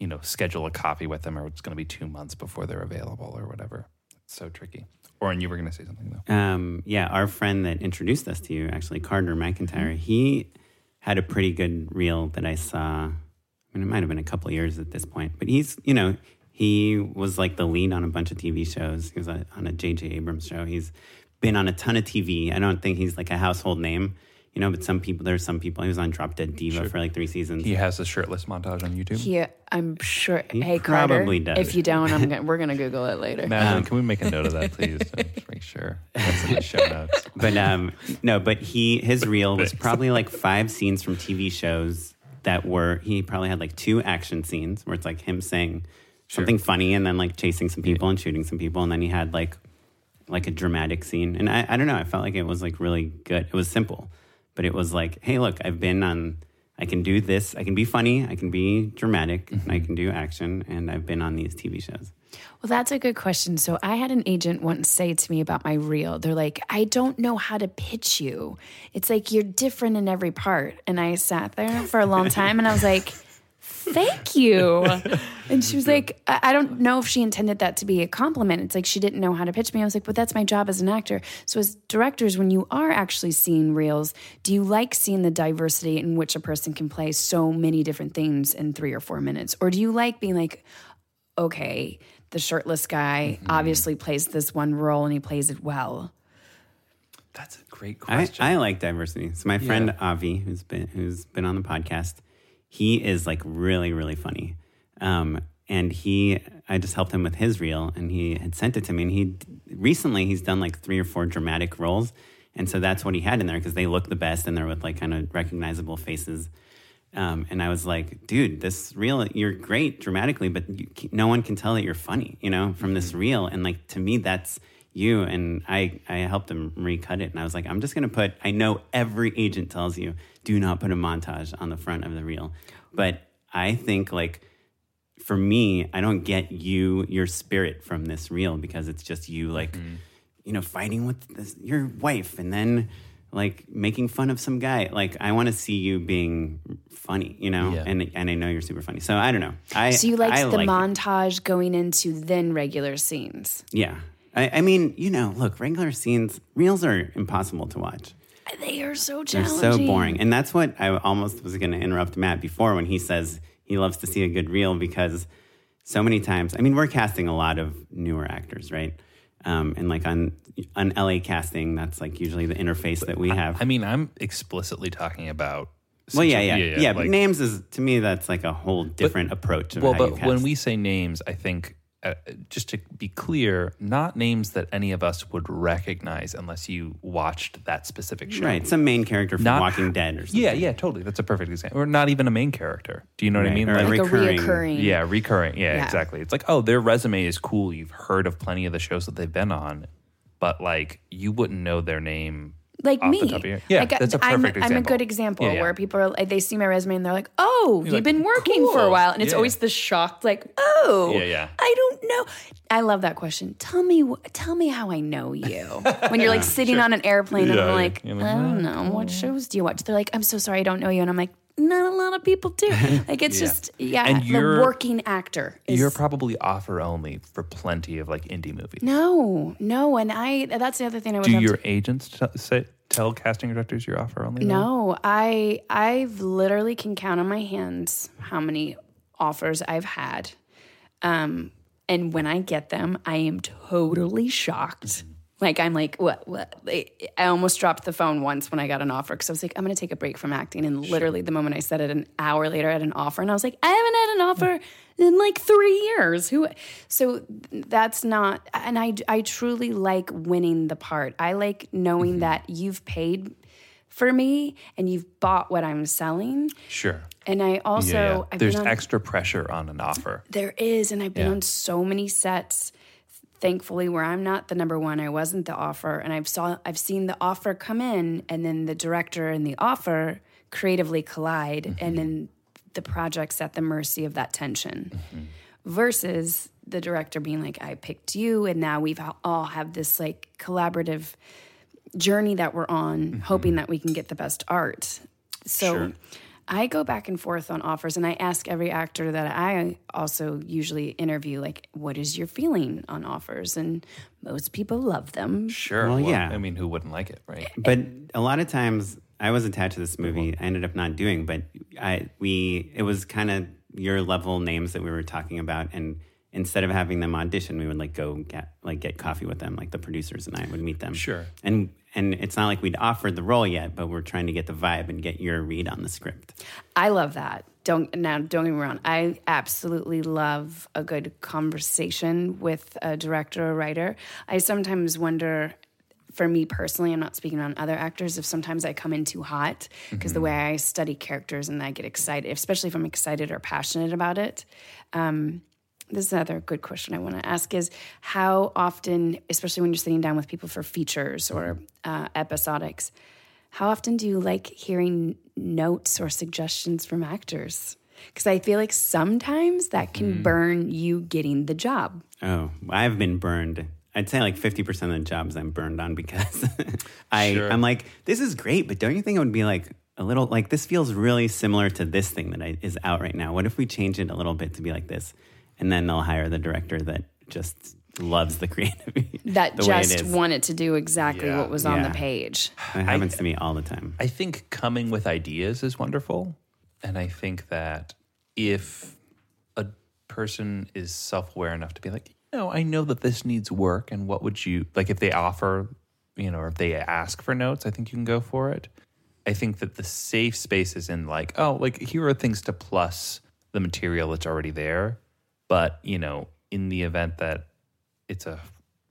you know, schedule a copy with them, or it's going to be two months before they're available, or whatever. It's so tricky. Or and you were going to say something though. um, yeah, our friend that introduced us to you, actually, Carter MacIntyre, he had a pretty good reel that I saw. I mean, it might have been a couple of years at this point, but he's, you know, he was like the lead on a bunch of TV shows. He was on a J.J. Abrams show. He's been on a ton of TV. I don't think he's like a household name, you know, but some people, there's some people. He was on Drop Dead Diva for like three seasons. He has a shirtless montage on YouTube. He, I'm sure. He hey, probably Carter, does. if you don't, I'm gonna, we're gonna Google it later. Madeline, can we make a note of that, please? to make sure that's in the show notes. But um, no, but he his reel was probably like five scenes from TV shows that were he probably had like two action scenes where it's like him saying something funny and then like chasing some people and shooting some people and then he had like like a dramatic scene and I, I don't know I felt like it was like really good it was simple but it was like hey look I've been on I can do this I can be funny I can be dramatic and I mm-hmm. can do action and I've been on these TV shows Well, that's a good question. So I had an agent once say to me about my reel. They're like, I don't know how to pitch you. It's like you're different in every part. And I sat there for a long time and I was like, Thank you. And she was like, I I don't know if she intended that to be a compliment. It's like she didn't know how to pitch me. I was like, but that's my job as an actor. So, as directors, when you are actually seeing reels, do you like seeing the diversity in which a person can play so many different things in three or four minutes? Or do you like being like, okay, the shirtless guy Mm-hmm. obviously plays this one role and he plays it well. That's a great question. I like diversity. So my friend Avi, who's been who's been on the podcast, he is like really really funny. Um, and he, I just helped him with his reel, and he had sent it to me. And he recently he's done like three or four dramatic roles, and so that's what he had in there because they look the best and they're with like kind of recognizable faces. Um, and I was like, dude, this reel, you're great dramatically, but you, no one can tell that you're funny, you know, from this reel. And like, to me, that's you. And I, I helped him recut it. And I was like, I'm just going to put, I know every agent tells you, do not put a montage on the front of the reel. But I think like, for me, I don't get you, your spirit from this reel because it's just you like, mm-hmm. you know, fighting with this, your wife and then like making fun of some guy. Like I want to see you being funny, you know, Yeah. and and I know you're super funny. So I don't know. I So you like I the like it. montage going into then regular scenes. Yeah. I, I mean, you know, look, regular scenes, reels are impossible to watch. They are so challenging. They're so boring. And that's what I almost was going to interrupt Matt before when he says he loves to see a good reel because so many times, I mean, we're casting a lot of newer actors, right? Um, and like on on LA casting, that's like usually the interface that we have. I mean, I'm explicitly talking about Well, yeah, yeah, Yeah, yeah. yeah, but names is to me that's like a whole different approach. Of well, how you but when we say names, I think uh, just to be clear, not names that any of us would recognize unless you watched that specific show. right, some main character from Not- Walking Dead or something. Yeah, yeah, totally. That's a perfect example. Or not even a main character. Do you know what I mean? or a like recurring- a reoccurring. Yeah, recurring. Yeah, Yeah. exactly. It's like, oh, their resume is cool. You've heard of plenty of the shows that they've been on, but like you wouldn't know their name. Like me. The top of your, yeah, Like, that's a I'm, perfect I'm a example. good example Yeah, yeah. where people are like, they see my resume and they're like, "Oh, you've like, been working for a while," and it's Yeah. always the shocked, like, "Oh, Yeah, yeah. I don't know." I love that question. Tell me, tell me how I know you. when you're like sitting on an airplane and I'm like, you're I don't know, what shows do you watch? They're like, I'm so sorry, I don't know you, and I'm like. Not a lot of people do. Like it's just yeah. And the working actor. Is, You're probably offer only for plenty of like indie movies. no, no, and I. That's the other thing I would Do love to- your agents t- say tell casting directors you're offer only? though? No, I I've literally can count on my hands how many offers I've had. Um and when I get them, I am totally shocked. Like I'm like, what? What? I almost dropped the phone once when I got an offer because I was like, I'm going to take a break from acting. And literally, the moment I said it, an hour later, I had an offer, and I was like, I haven't had an offer in like three years. Who? So that's not. And I I truly like winning the part. I like knowing mm-hmm. that you've paid for me and you've bought what I'm selling. Sure. And I also yeah, yeah. There's on, extra pressure on an offer. there is, and I've been Yeah. on so many sets, thankfully, where I'm not the number one. I wasn't the offer, and I've saw I've seen the offer come in, and then the director and the offer creatively collide, Mm-hmm. and then the project's at the mercy of that tension. Mm-hmm. Versus the director being like, "I picked you," and now we've all have this like collaborative journey that we're on, hoping that we can get the best art. So Sure. I go back and forth on offers and I ask every actor that I also usually interview, like, what is your feeling on offers? And most people love them. Sure. Well, yeah. I mean, who wouldn't like it, right? But a lot of times, I was attached to this movie. Mm-hmm. I ended up not doing, but I we it was kind of your level names that we were talking about, and instead of having them audition, we would like go get like get coffee with them, like the producers and I would meet them. Sure. And and it's not like we'd offered the role yet, but we're trying to get the vibe and get your read on the script. I love that. Don't now don't get me wrong. I absolutely love a good conversation with a director or writer. I sometimes wonder for me personally, I'm not speaking on other actors, if sometimes I come in too hot because the way I study characters and I get excited, especially if I'm excited or passionate about it. Um, this is another good question I want to ask is how often, especially when you're sitting down with people for features or uh, episodics, how often do you like hearing notes or suggestions from actors? Because I feel like sometimes that can burn you getting the job. Oh, I've been burned. I'd say like 50% of the jobs I'm burned on because I, Sure. I'm like, this is great, but don't you think it would be like a little, like this feels really similar to this thing that I, is out right now? What if we change it a little bit to be like this? And then they'll hire the director that just loves the creative. That the way it just wanted to do exactly Yeah. what was on the page. It happens to me all the time. I think coming with ideas is wonderful. And I think that if a person is self aware enough to be like, you know, I know that this needs work, and what would you like if they offer, you know, or if they ask for notes, I think you can go for it. I think that the safe space is in like, oh, like here are things to plus the material that's already there. But, you know, in the event that it's a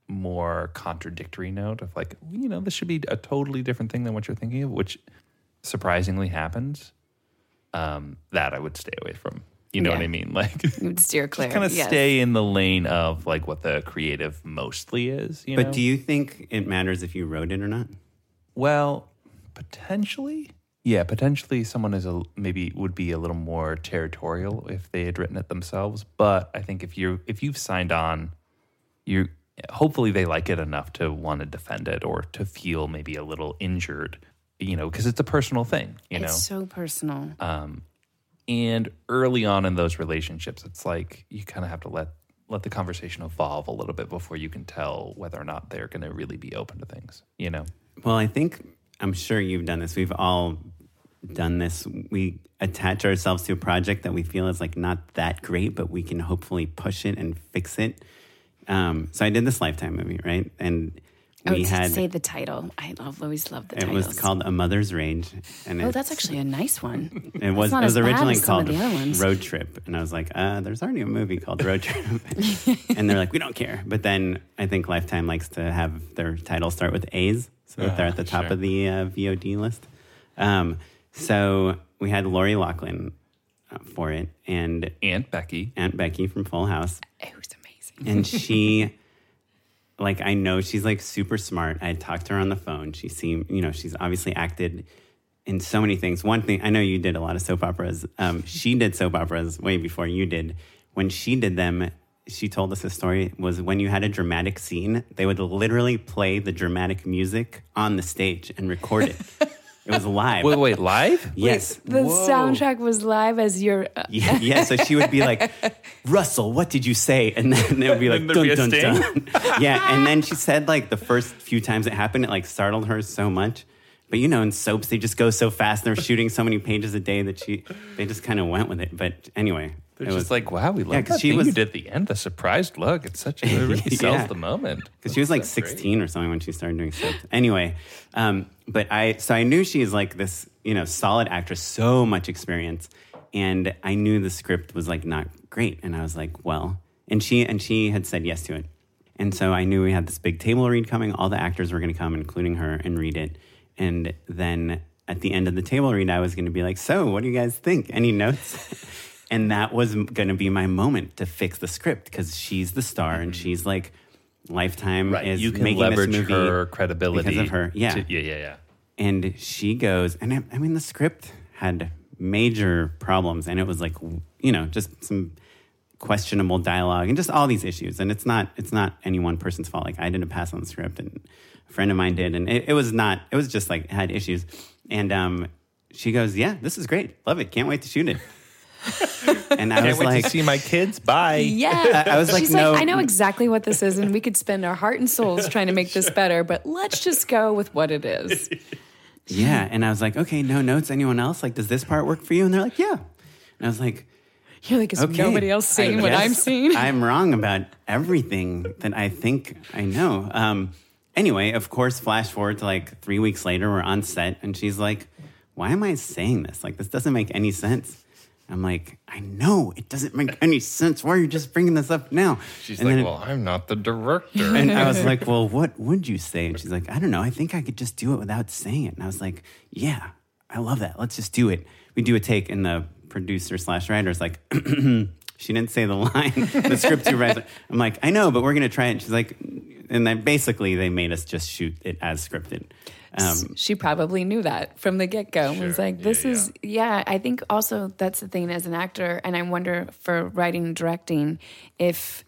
more contradictory note of like, you know, this should be a totally different thing than what you're thinking of, which surprisingly happens, um, that I would stay away from. You know what I mean? Like, You would steer clear. kind of yes. stay in the lane of like what the creative mostly is. You But know? do you think it matters if you wrote it or not? Well, potentially. Yeah, potentially someone is a maybe would be a little more territorial if they had written it themselves. But I think if you if you've signed on, you hopefully they like it enough to want to defend it or to feel maybe a little injured, you know, because it's a personal thing, you know. It's so personal. Um, and early on in those relationships, it's like you kind of have to let let the conversation evolve a little bit before you can tell whether or not they're going to really be open to things, you know. Well, I think I'm sure you've done this. We've all done this. We attach ourselves to a project that we feel is like not that great, but we can hopefully push it and fix it. Um, so I did this Lifetime movie, right? And Oh, we to had say the title. I love, always love the title. it titles. was called A Mother's Rage, and Oh, that's actually a nice one. It was, it was originally as some of called the other ones. Road Trip, and I was like, uh, "There's already a movie called Road Trip," and they're like, "We don't care." But then I think Lifetime likes to have their title start with A's, so that they're at the top sure. of the uh, VOD list. Um, so we had Lori Loughlin uh, for it, and Aunt Becky. Aunt Becky from Full House, It was amazing. and she like i know she's like super smart i had talked to her on the phone she seemed you know she's obviously acted in so many things one thing i know you did a lot of soap operas um, she did soap operas way before you did when she did them she told us a story was when you had a dramatic scene they would literally play the dramatic music on the stage and record it it was live Wait, wait, live? yes The soundtrack was live as your. Uh, yeah, yeah. So she would be like, Russell, what did you say? And then it would be like, And there'd dun, be a dun, dun. Yeah. And then she said, like, the first few times it happened, it like startled her so much. But you know, in soaps, they just go so fast. And they're shooting so many pages a day that she, they just kind of went with it. But anyway, They're it just was like, wow, we love 'cause that she thing was- you did at the end, the surprised look. It's such a, it really sells Yeah. the moment. because she was like 16 or something when she started doing soaps. Anyway, um, but I so I knew she's like this, you know, solid actress, so much experience, and I knew the script was like not great, and I was like, well, and she and she had said yes to it, and so I knew we had this big table read coming. All the actors were going to come, including her, and read it, and then at the end of the table read, I was going to be like, so what do you guys think? Any notes? and that was going to be my moment to fix the script because she's the star and she's like lifetime Right. is You can making leverage this movie her credibility. because of her yeah to- yeah, yeah, yeah. and she goes and I, I mean the script had major problems and it was like you know just some questionable dialogue and just all these issues and it's not it's not any one person's fault like i didn't pass on the script and a friend of mine did and it, it was not it was just like had issues and um she goes yeah this is great love it can't wait to shoot it and i Can't was wait like to see my kids. Bye. yeah. I was like, She's no. like, I know exactly what this is, and we could spend our heart and souls trying to make this better, but let's just go with what it is. Yeah. And I was like, okay, no notes. Anyone else? Like, does this part work for you? And they're like, yeah. And I was like, You're like, is okay. nobody else seeing I what I'm seeing? I'm wrong about everything that I think I know. Um, anyway, of course, flash forward to like three weeks later, we're on set, and she's like, why am I saying this? Like, this doesn't make any sense. I'm like, I know it doesn't make any sense. Why are you just bringing this up now? She's And like, then- well, I'm not the director. and I was like, well, what would you say? And she's like, I don't know. I think I could just do it without saying it. And I was like, yeah, I love that. Let's just do it. We do a take, and the producer slash writer is like, she didn't say the line. the script supervisor. I'm like, I know, but we're going to try it. And she's like, and then basically they made us just shoot it as scripted. Um, she probably knew that from the get go. Was like, this Yeah, is, yeah. I think also that's the thing as an actor, and I wonder for writing and directing if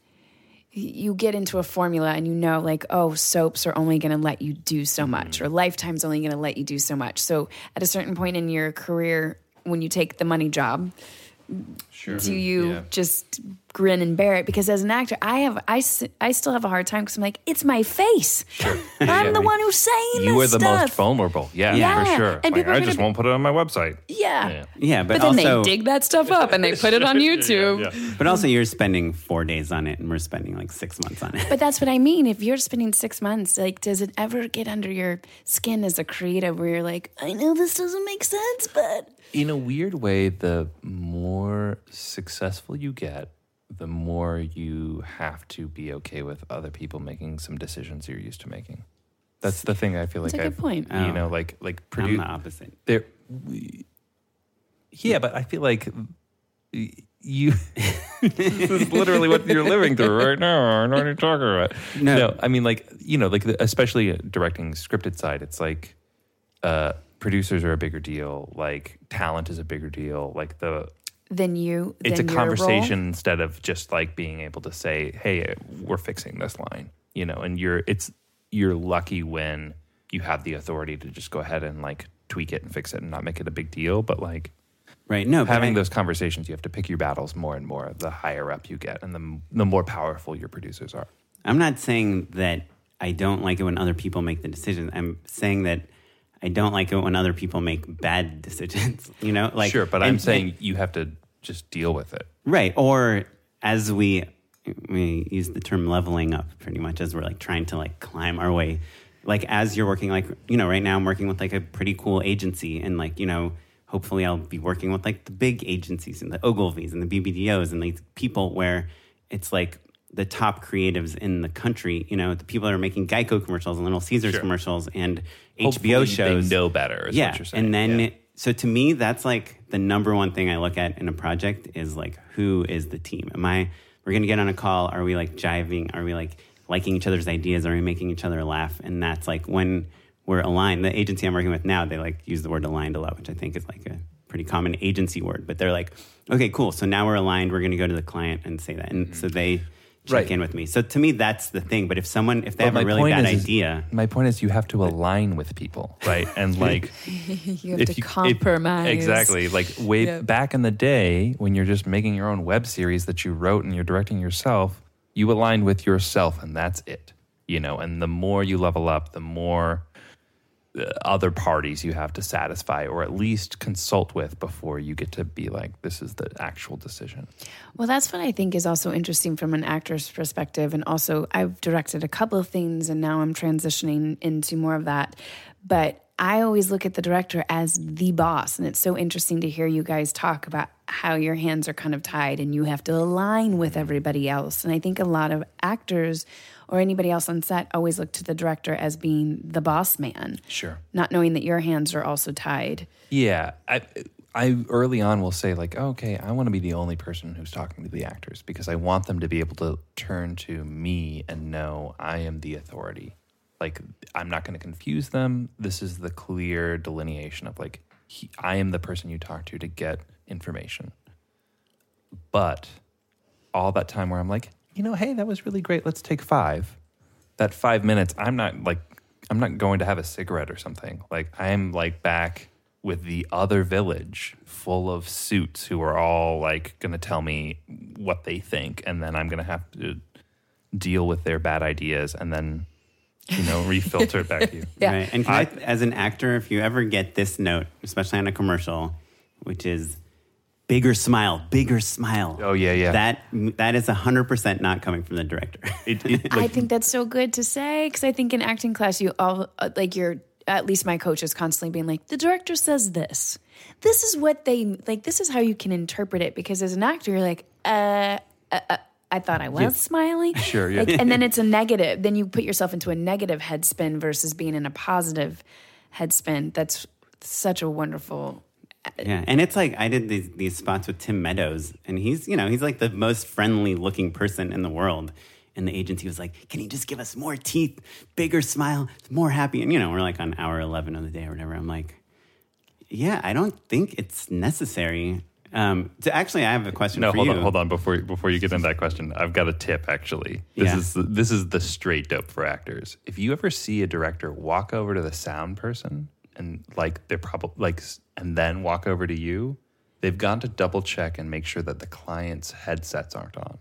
you get into a formula and you know, like, oh, soaps are only going to let you do so much, or Lifetime's only going to let you do so much. So at a certain point in your career, when you take the money job, sure. do you Yeah. just grin and bear it because as an actor i have I, I still have a hard time because i'm like it's my face Sure. i'm the one who's saying You this are the stuff. most vulnerable. Yeah, Yeah. for sure. And Like, people are I gonna just be- won't put it on my website. yeah. Yeah. yeah, but, but then they dig that stuff up and they put it on youtube but also you're spending four days on it, and we're spending like six months on it. but that's what i mean if you're spending six months like does it ever get under your skin as a creative where you're like i know this doesn't make sense but In a weird way, the more successful you get, the more you have to be okay with other people making some decisions you're used to making. That's the thing I feel like That's a good I've, point. You Oh. know, like like I'm produce the opposite. there. we- Yeah, but I feel like you. this is literally what you're living through right now. I know what you're talking about. No. No, I mean, like you know, like the, especially directing scripted side, it's like uh, producers are a bigger deal. Like talent is a bigger deal. Like the than you it's a then your role- conversation instead of just like being able to say, "Hey, we're fixing this line," you know. And you're it's you're lucky when you have the authority to just go ahead and like tweak it and fix it and not make it a big deal. But like Right. No, having I- those conversations, you have to pick your battles more and more the higher up you get, and the the more powerful your producers are. I'm not saying that I don't like it when other people make the decisions. I'm saying that I don't like it when other people make bad decisions. You know, like sure, but I'm and- saying you have to just deal with it. right. Or as we we use the term leveling up pretty much as we're like trying to like climb our way. Like as you're working, like you know, right now I'm working with like a pretty cool agency, and like you know, hopefully I'll be working with like the big agencies and the Ogilvies and the BBDOs and these people where it's like the top creatives in the country. You know, the people that are making Geico commercials and Little Caesars commercials and Hopefully HBO shows. They know better. Yeah, what you're saying. and then Yeah. so to me, that's like the number one thing I look at in a project is like who is the team? Am I? We're gonna get on a call. Are we like jiving? Are we like liking each other's ideas? Are we making each other laugh? And that's like when we're aligned. The agency I'm working with now, they like use the word aligned a lot, which I think is like a pretty common agency word. But they're like, okay, cool. So now we're aligned. We're gonna go to the client and say that, and mm-hmm. so they check. Right. in with me. So to me, that's the thing. But if someone, if they But have a really bad is- idea, my point is, you have to align with people, right? And like, You have if to you- if- compromise. exactly. Like way Yep. back in the day when you're just making your own web series that you wrote and you're directing yourself, you aligned with yourself and that's it. You know, and the more you level up, the more other parties you have to satisfy or at least consult with before you get to be like, this is the actual decision. Well, that's what I think is also interesting from an actor's perspective. And also, I've directed a couple of things and now I'm transitioning into more of that. But I always look at the director as the boss. And it's so interesting to hear you guys talk about how your hands are kind of tied and you have to align with everybody else. And I think a lot of actors or anybody else on set always look to the director as being the boss man, Sure. not knowing that your hands are also tied. Yeah, I I early on will say like, okay, I want to be the only person who's talking to the actors because I want them to be able to turn to me and know I am the authority. Like I'm not going to confuse them. This is the clear delineation of like he, I am the person you talk to to get information. But all that time where I'm like, you know, hey, that was really great. Let's take 5. That 5 minutes, I'm not like I'm not going to have a cigarette or something. Like I'm like back with the other village full of suits who are all like going to tell me what they think and then I'm going to have to deal with their bad ideas and then you know refilter it back to you. Yeah. Right. And can I, as an actor, if you ever get this note, especially on a commercial, which is bigger smile, bigger smile. Oh, yeah, yeah. That that is hundred percent not coming from the director. It, it, I think that's so good to say because I think in acting class, you all like you're at least my coach is constantly being like, the director says this. This is what they like. This is how you can interpret it because as an actor, you're like, uh, uh, uh I thought I was smiling. Sure, yeah. Like, and then it's a negative. Then you put yourself into a negative headspin versus being in a positive headspin. That's such a wonderful. Uh, yeah. And it's like I did these these spots with Tim Meadows, and he's you know he's like the most friendly looking person in the world. And the agency was like, "Can you just give us more teeth, bigger smile, more happy?" And you know, we're like on hour eleven of the day or whatever. I'm like, "Yeah, I don't think it's necessary." Um, to actually, I have a question no, for hold you. on, hold on. Before before you get into that question, I've got a tip. Actually, this Yeah. is this is the straight dope for actors. If you ever see a director walk over to the sound person and like they're probably like, and then walk over to you, they've gone to double check and make sure that the client's headsets aren't on,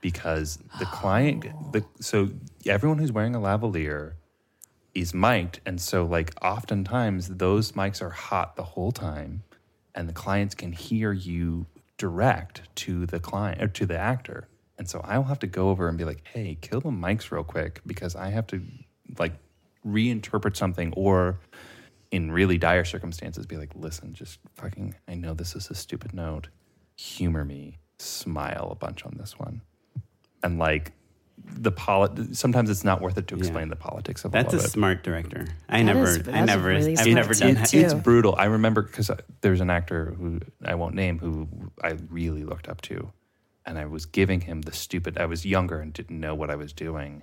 because the client, the so everyone who's wearing a lavalier is mic'd, and so like oftentimes those mics are hot the whole time, and the clients can hear you direct to the client or to the actor. And so I will have to go over and be like, "Hey, kill the mics real quick because I have to like reinterpret something or in really dire circumstances be like, "Listen, just fucking I know this is a stupid note. Humor me. Smile a bunch on this one." And like the polit sometimes it's not worth it to explain the politics of That's all a of it. smart director. I That never, is- I never, really I've never done tip, that. too. It's brutal. I remember because there's an actor who I won't name who I really looked up to, and I was giving him the stupid. I was younger and didn't know what I was doing,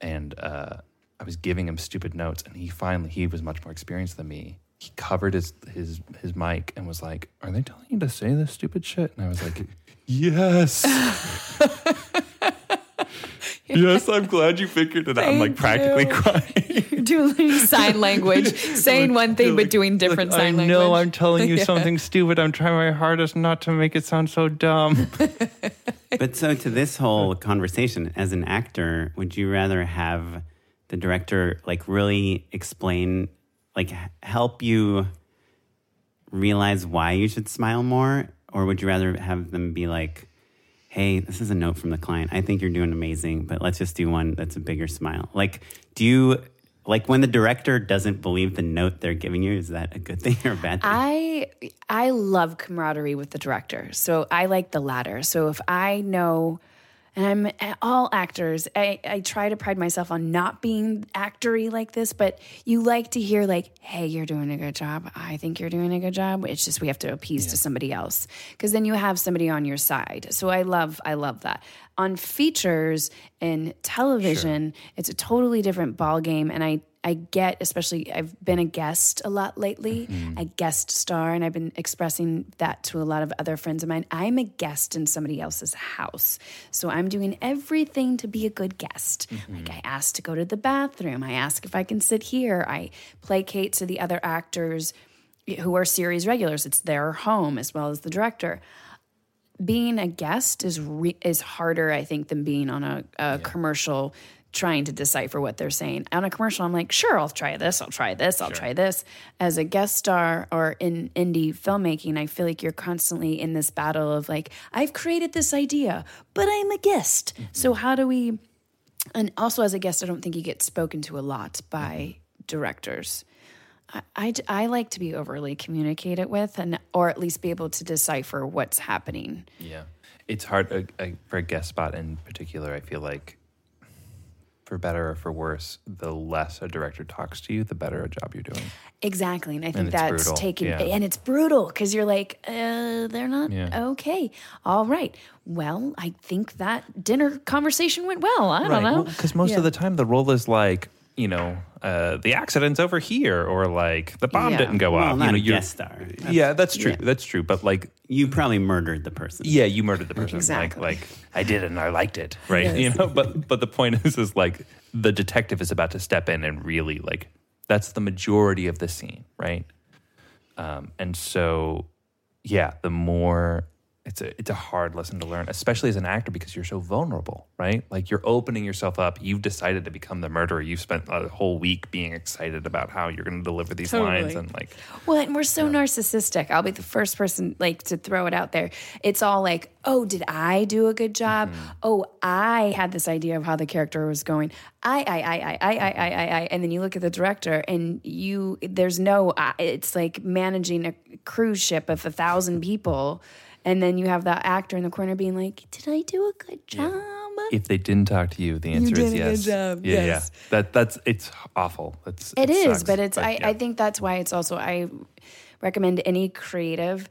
and uh, I was giving him stupid notes, and he finally he was much more experienced than me. He covered his his his mic and was like, "Are they telling you to say this stupid shit?" And I was like, "Yes." yes, I'm glad you figured it out. I'm like practically you. crying. You're doing sign language, saying one thing but doing different Like, sign I language. know I'm telling you Yeah. something stupid. I'm trying my hardest not to make it sound so dumb. But so to this whole conversation, as an actor, would you rather have the director like really explain, like help you realize why you should smile more, or would you rather have them be like, hey, this is a note from the client. I think you're doing amazing, but let's just do one that's a bigger smile. Like, do you like when the director doesn't believe the note they're giving you? Is that a good thing or a bad thing? I I love camaraderie with the director, so I like the latter. So if I know, and I'm eh, all actors, I, I try to pride myself on not being actory like this, but you like to hear like, "Hey, you're doing a good job. I think you're doing a good job." It's just we have to appease to somebody else because then you have somebody on your side. So I love I love that. On features and television, it's a totally different ball game, and I I get, especially, I've been a guest a lot lately. a guest star, and I've been expressing that to a lot of other friends of mine. I'm a guest in somebody else's house. So I'm doing everything to be a good guest. Like, I ask to go to the bathroom, I ask if I can sit here, I placate to the other actors who are series regulars. It's their home as well as the director being a guest is re- is harder, I think, than being on a, a commercial trying to decipher what they're saying. On a commercial, I'm like, sure, I'll try this, I'll try this, I'll try this. As a guest star or in indie filmmaking, I feel like you're constantly in this battle of like, I've created this idea, but I'm a guest. So how do we? And also, as a guest, I don't think you get spoken to a lot by directors. I, I, I like to be overly communicated with and or at least be able to decipher what's happening. Yeah, it's hard uh, uh, for a guest spot in particular. I feel like, for better or for worse, the less a director talks to you, the better a job you're doing. Exactly. And I think it's that's brutal, taken, yeah. and it's brutal because you're like, uh, they're not Yeah. okay. All right. Well, I think that dinner conversation went well. I don't know. Because most of the time, the role is like, you know, uh, the accident's over here, or like the bomb Yeah. didn't go well, off. not you know, a guest star. yeah, that's true. That's true. But like, You probably murdered the person. yeah, you murdered the person. Exactly. Like, like I did it and I liked it, right? You know, but but the point is, is like the detective is about to step in and really like that's the majority of the scene, right? Um, and so, yeah, the more it's a it's a hard lesson to learn, especially as an actor because you're so vulnerable, right? Like you're opening yourself up. You've decided to become the murderer. You've spent a whole week being excited about how you're going to deliver these lines, and like Well, and we're so narcissistic. I'll be the first person like to throw it out there. It's all like, "Oh, did I do a good job? Mm-hmm. Oh, I had this idea of how the character was going. I, I, I, I, I, I, I, I, I." And then you look at the director, and you, there's no. It's like managing a cruise ship of a thousand people, and then you have that actor in the corner being like, "Did I do a good job?" if they didn't talk to you, the answer did is a good yes. job, Yeah, yes. yeah. That that's it's awful. That's It is, sucks, but it's. I, yeah. I think that's why it's also. I recommend any creative,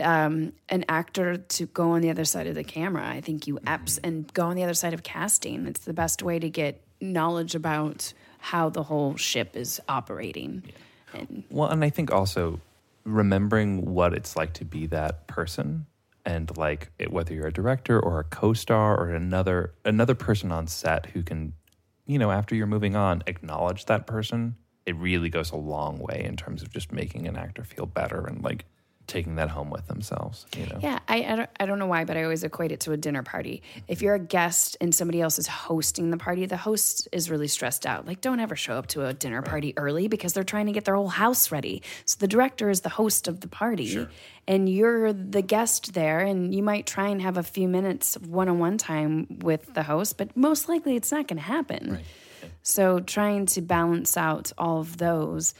um, an actor to go on the other side of the camera. I think you apps Mm-hmm. and go on the other side of casting. It's the best way to get knowledge about how the whole ship is operating. And Well, and I think also remembering what it's like to be that person and like it, whether you're a director or a co-star or another another person on set who can you know after you're moving on acknowledge that person it really goes a long way in terms of just making an actor feel better and like taking that home with themselves you know Yeah, I, I, don't, I don't know why, but I always equate it to a dinner party. If you're a guest and somebody else is hosting the party, the host is really stressed out. Like, don't ever show up to a dinner party early because they're trying to get their whole house ready. So the director is the host of the party, and you're the guest there, and you might try and have a few minutes of one on one time with the host, but most likely it's not going to happen. So trying to balance out all of those.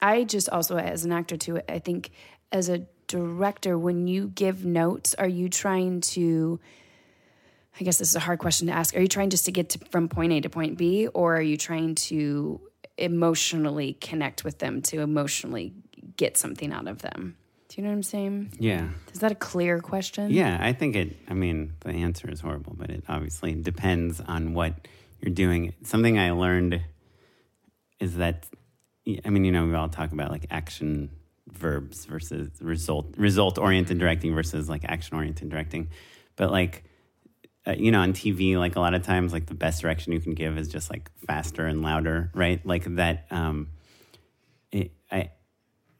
I just also, as an actor too, I think as a director, when you give notes, are you trying to? I guess this is a hard question to ask. Are you trying just to get to, from point A to point B, or are you trying to emotionally connect with them to emotionally get something out of them? Do you know what I'm saying? Yeah. Is that a clear question? Yeah, I think it, I mean, the answer is horrible, but it obviously depends on what you're doing. Something I learned is that, I mean, you know, we all talk about like action verbs versus result, result oriented directing versus like action oriented directing. But like, uh, you know, on TV, like a lot of times, like the best direction you can give is just like faster and louder, right? Like that, um, it, I,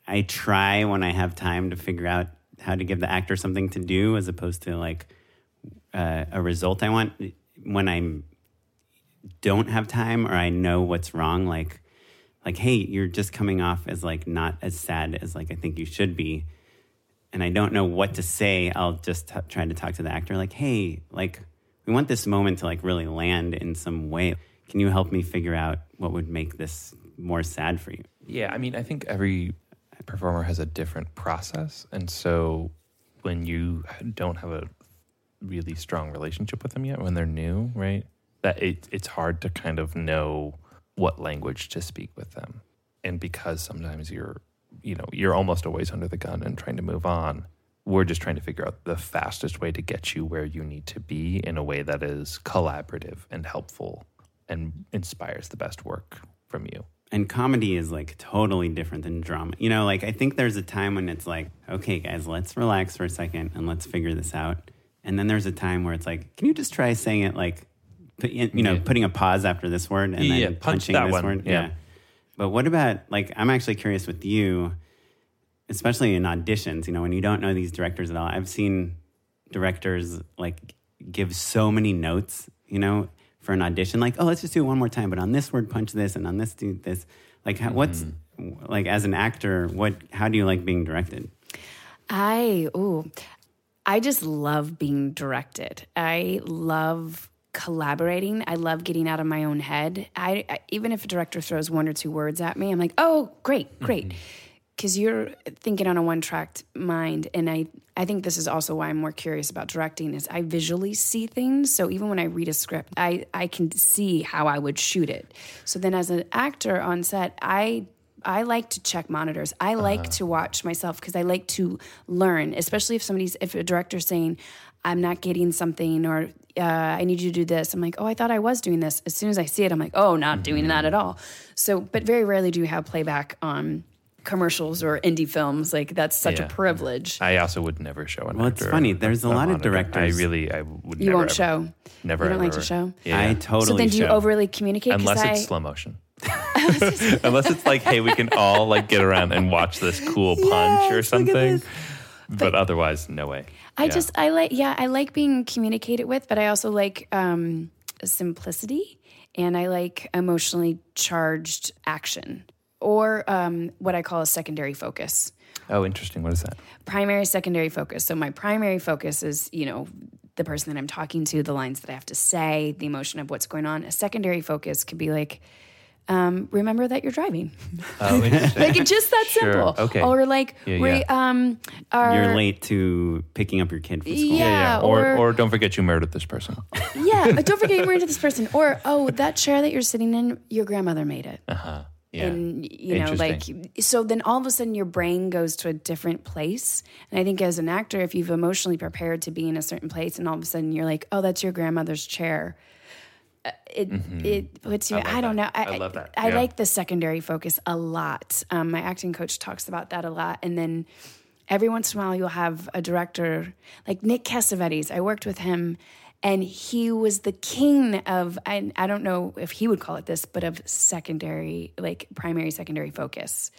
I try when I have time to figure out how to give the actor something to do as opposed to like uh, a result I want. When I don't have time or I know what's wrong, like like hey, you're just coming off as like not as sad as like I think you should be. and I don't know what to say, I'll just t- try to talk to the actor like, "Hey, like we want this moment to like really land in some way. Can you help me figure out what would make this more sad for you?" Yeah, I mean, I think every performer has a different process. And so when you don't have a really strong relationship with them yet, when they're new, right? That it, it's hard to kind of know what language to speak with them. And because sometimes you're, you know, you're almost always under the gun and trying to move on, we're just trying to figure out the fastest way to get you where you need to be in a way that is collaborative and helpful and inspires the best work from you. And comedy is like totally different than drama. You know, like I think there's a time when it's like, okay, guys, let's relax for a second and let's figure this out. And then there's a time where it's like, can you just try saying it like, you know, Yeah. putting a pause after this word and Yeah, then punch punching that this one. word? Yeah. But what about like, I'm actually curious with you, especially in auditions, you know, when you don't know these directors at all. I've seen directors like give so many notes, you know, for an audition, like, oh, let's just do it one more time, but on this word, punch this, and on this, do this. Like, how, what's mm-hmm. like as an actor, what? How do you like being directed? I ooh, I just love being directed. I love collaborating. I love getting out of my own head. I, I even if a director throws one or two words at me, I'm like, "Oh, great, mm-hmm. great." Cuz you're thinking on a one-tracked mind and I I think this is also why I'm more curious about directing is I visually see things. So even when I read a script, I I can see how I would shoot it. So then as an actor on set, I I like to check monitors. I like uh-huh. to watch myself because I like to learn, especially if somebody's, if a director's saying, I'm not getting something or uh, I need you to do this. I'm like, oh, I thought I was doing this. As soon as I see it, I'm like, oh, not doing that at all. So, but very rarely do you have playback on commercials or indie films. Like, that's such Yeah. a privilege. I also would never show an Well, it's funny. There's a lot of monitor. directors- I really, I would. You never, won't ever- show. Never. You don't like to show? Yeah. I totally. so then do you show. overly communicate? Unless I, it's slow motion. Unless it's like, hey, we can all like get around and watch this cool punch Yes, or something. this. But, otherwise, no way. I Yeah. just I like yeah I like being communicated with, but I also like um, simplicity and I like emotionally charged action or um, what I call a secondary focus. Oh, interesting. What is that? Primary, secondary focus. So my primary focus is you know the person that I'm talking to, the lines that I have to say, the emotion of what's going on. A secondary focus could be like. Um, remember that you're driving. Oh. Like it's just that Sure. simple. Okay. Or like Yeah, we yeah. um are You're late to picking up your kid from school. Yeah, Or, or- or don't forget you murdered this person. Yeah, but don't forget you murdered this person. Or oh, that chair that you're sitting in, your grandmother made it. Uh huh. Yeah. And you know, like so then all of a sudden your brain goes to a different place. And I think as an actor, if you've emotionally prepared to be in a certain place and all of a sudden you're like, Oh, that's your grandmother's chair. Uh, It it puts you. I, don't know. I, Mm-hmm. I love that. I Yeah. like the secondary focus a lot. Um, my acting coach talks about that a lot, and then every once in a while you'll have a director like Nick Cassavetes. I worked with him, and he was the king of. I, I don't know if he would call it this, but of secondary, like primary, secondary focus.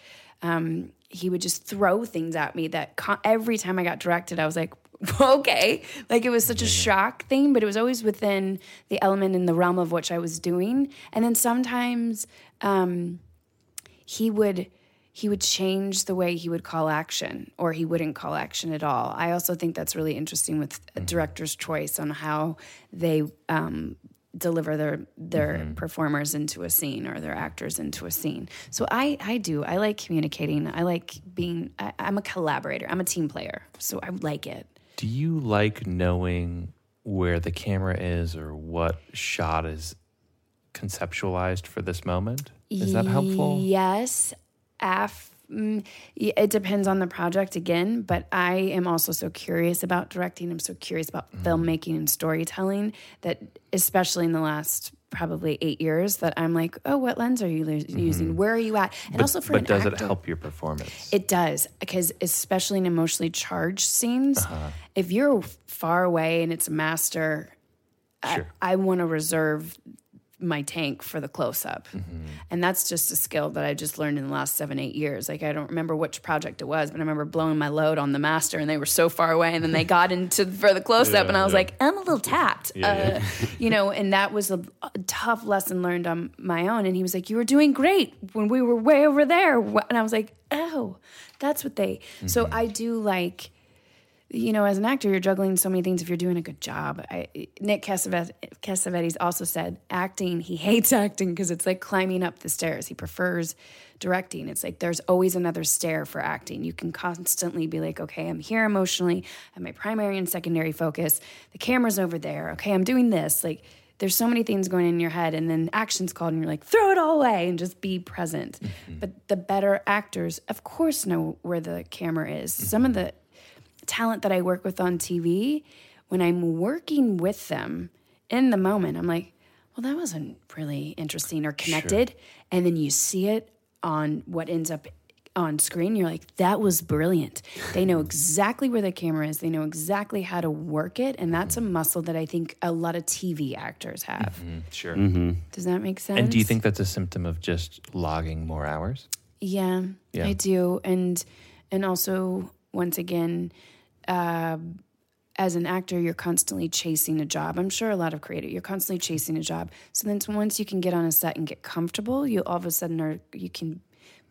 Um, he would just throw things at me that co- every time I got directed, I was like, okay. Like it was such a shock thing, but it was always within the element in the realm of which I was doing. And then sometimes um, he would he would change the way he would call action or he wouldn't call action at all. I also think that's really interesting with a director's choice on how they um, deliver their their performers into a scene or their actors into a scene. So I I do I like communicating. I like being I, I'm a collaborator. I'm a team player. So I like it. Do you like knowing where the camera is or what shot is conceptualized for this moment? Is that helpful? Yes. Af- mm, it depends on the project again, but I am also so curious about directing. I'm so curious about Mm. filmmaking and storytelling that, especially in the last probably eight years, that I'm like, oh, what lens are you lo- using? Where are you at? And Mm-hmm. But, also for but an does actor, it help your performance? it does because especially in emotionally charged scenes, Uh-huh. if you're far away and it's a master, Sure. I, I want to reserve my tank for the close up. Mm-hmm. And that's just a skill that I just learned in the last seven, eight years. Like, I don't remember which project it was, but I remember blowing my load on the master and they were so far away. And then they got into for the close up and I was like, I'm a little tapped. uh, you know, and that was a, a tough lesson learned on my own. And he was like, You were doing great when we were way over there. And I was like, Oh, that's what they. So I do like you know, as an actor, you're juggling so many things if you're doing a good job. I, Nick Cassavet- Cassavetes also said acting, he hates acting because it's like climbing up the stairs. He prefers directing. It's like there's always another stair for acting. You can constantly be like, okay, I'm here emotionally, I have my primary and secondary focus. The camera's over there. Okay, I'm doing this. Like, there's so many things going in your head, and then action's called, and you're like, throw it all away and just be present. Mm-hmm. But the better actors, of course, know where the camera is. Some of the talent that I work with on TV, when I'm working with them in the moment, I'm like, well, that wasn't really interesting or connected. And then you see it on what ends up on screen, you're like, that was brilliant. They know exactly where the camera is, they know exactly how to work it. And that's a muscle that I think a lot of TV actors have. Mm-hmm. Sure. Mm-hmm. Does that make sense? And do you think that's a symptom of just logging more hours? Yeah, Yeah. I do, and and also once again, uh, as an actor, you're constantly chasing a job. I'm sure a lot of creative, you're constantly chasing a job. So then, once you can get on a set and get comfortable, you all of a sudden are you can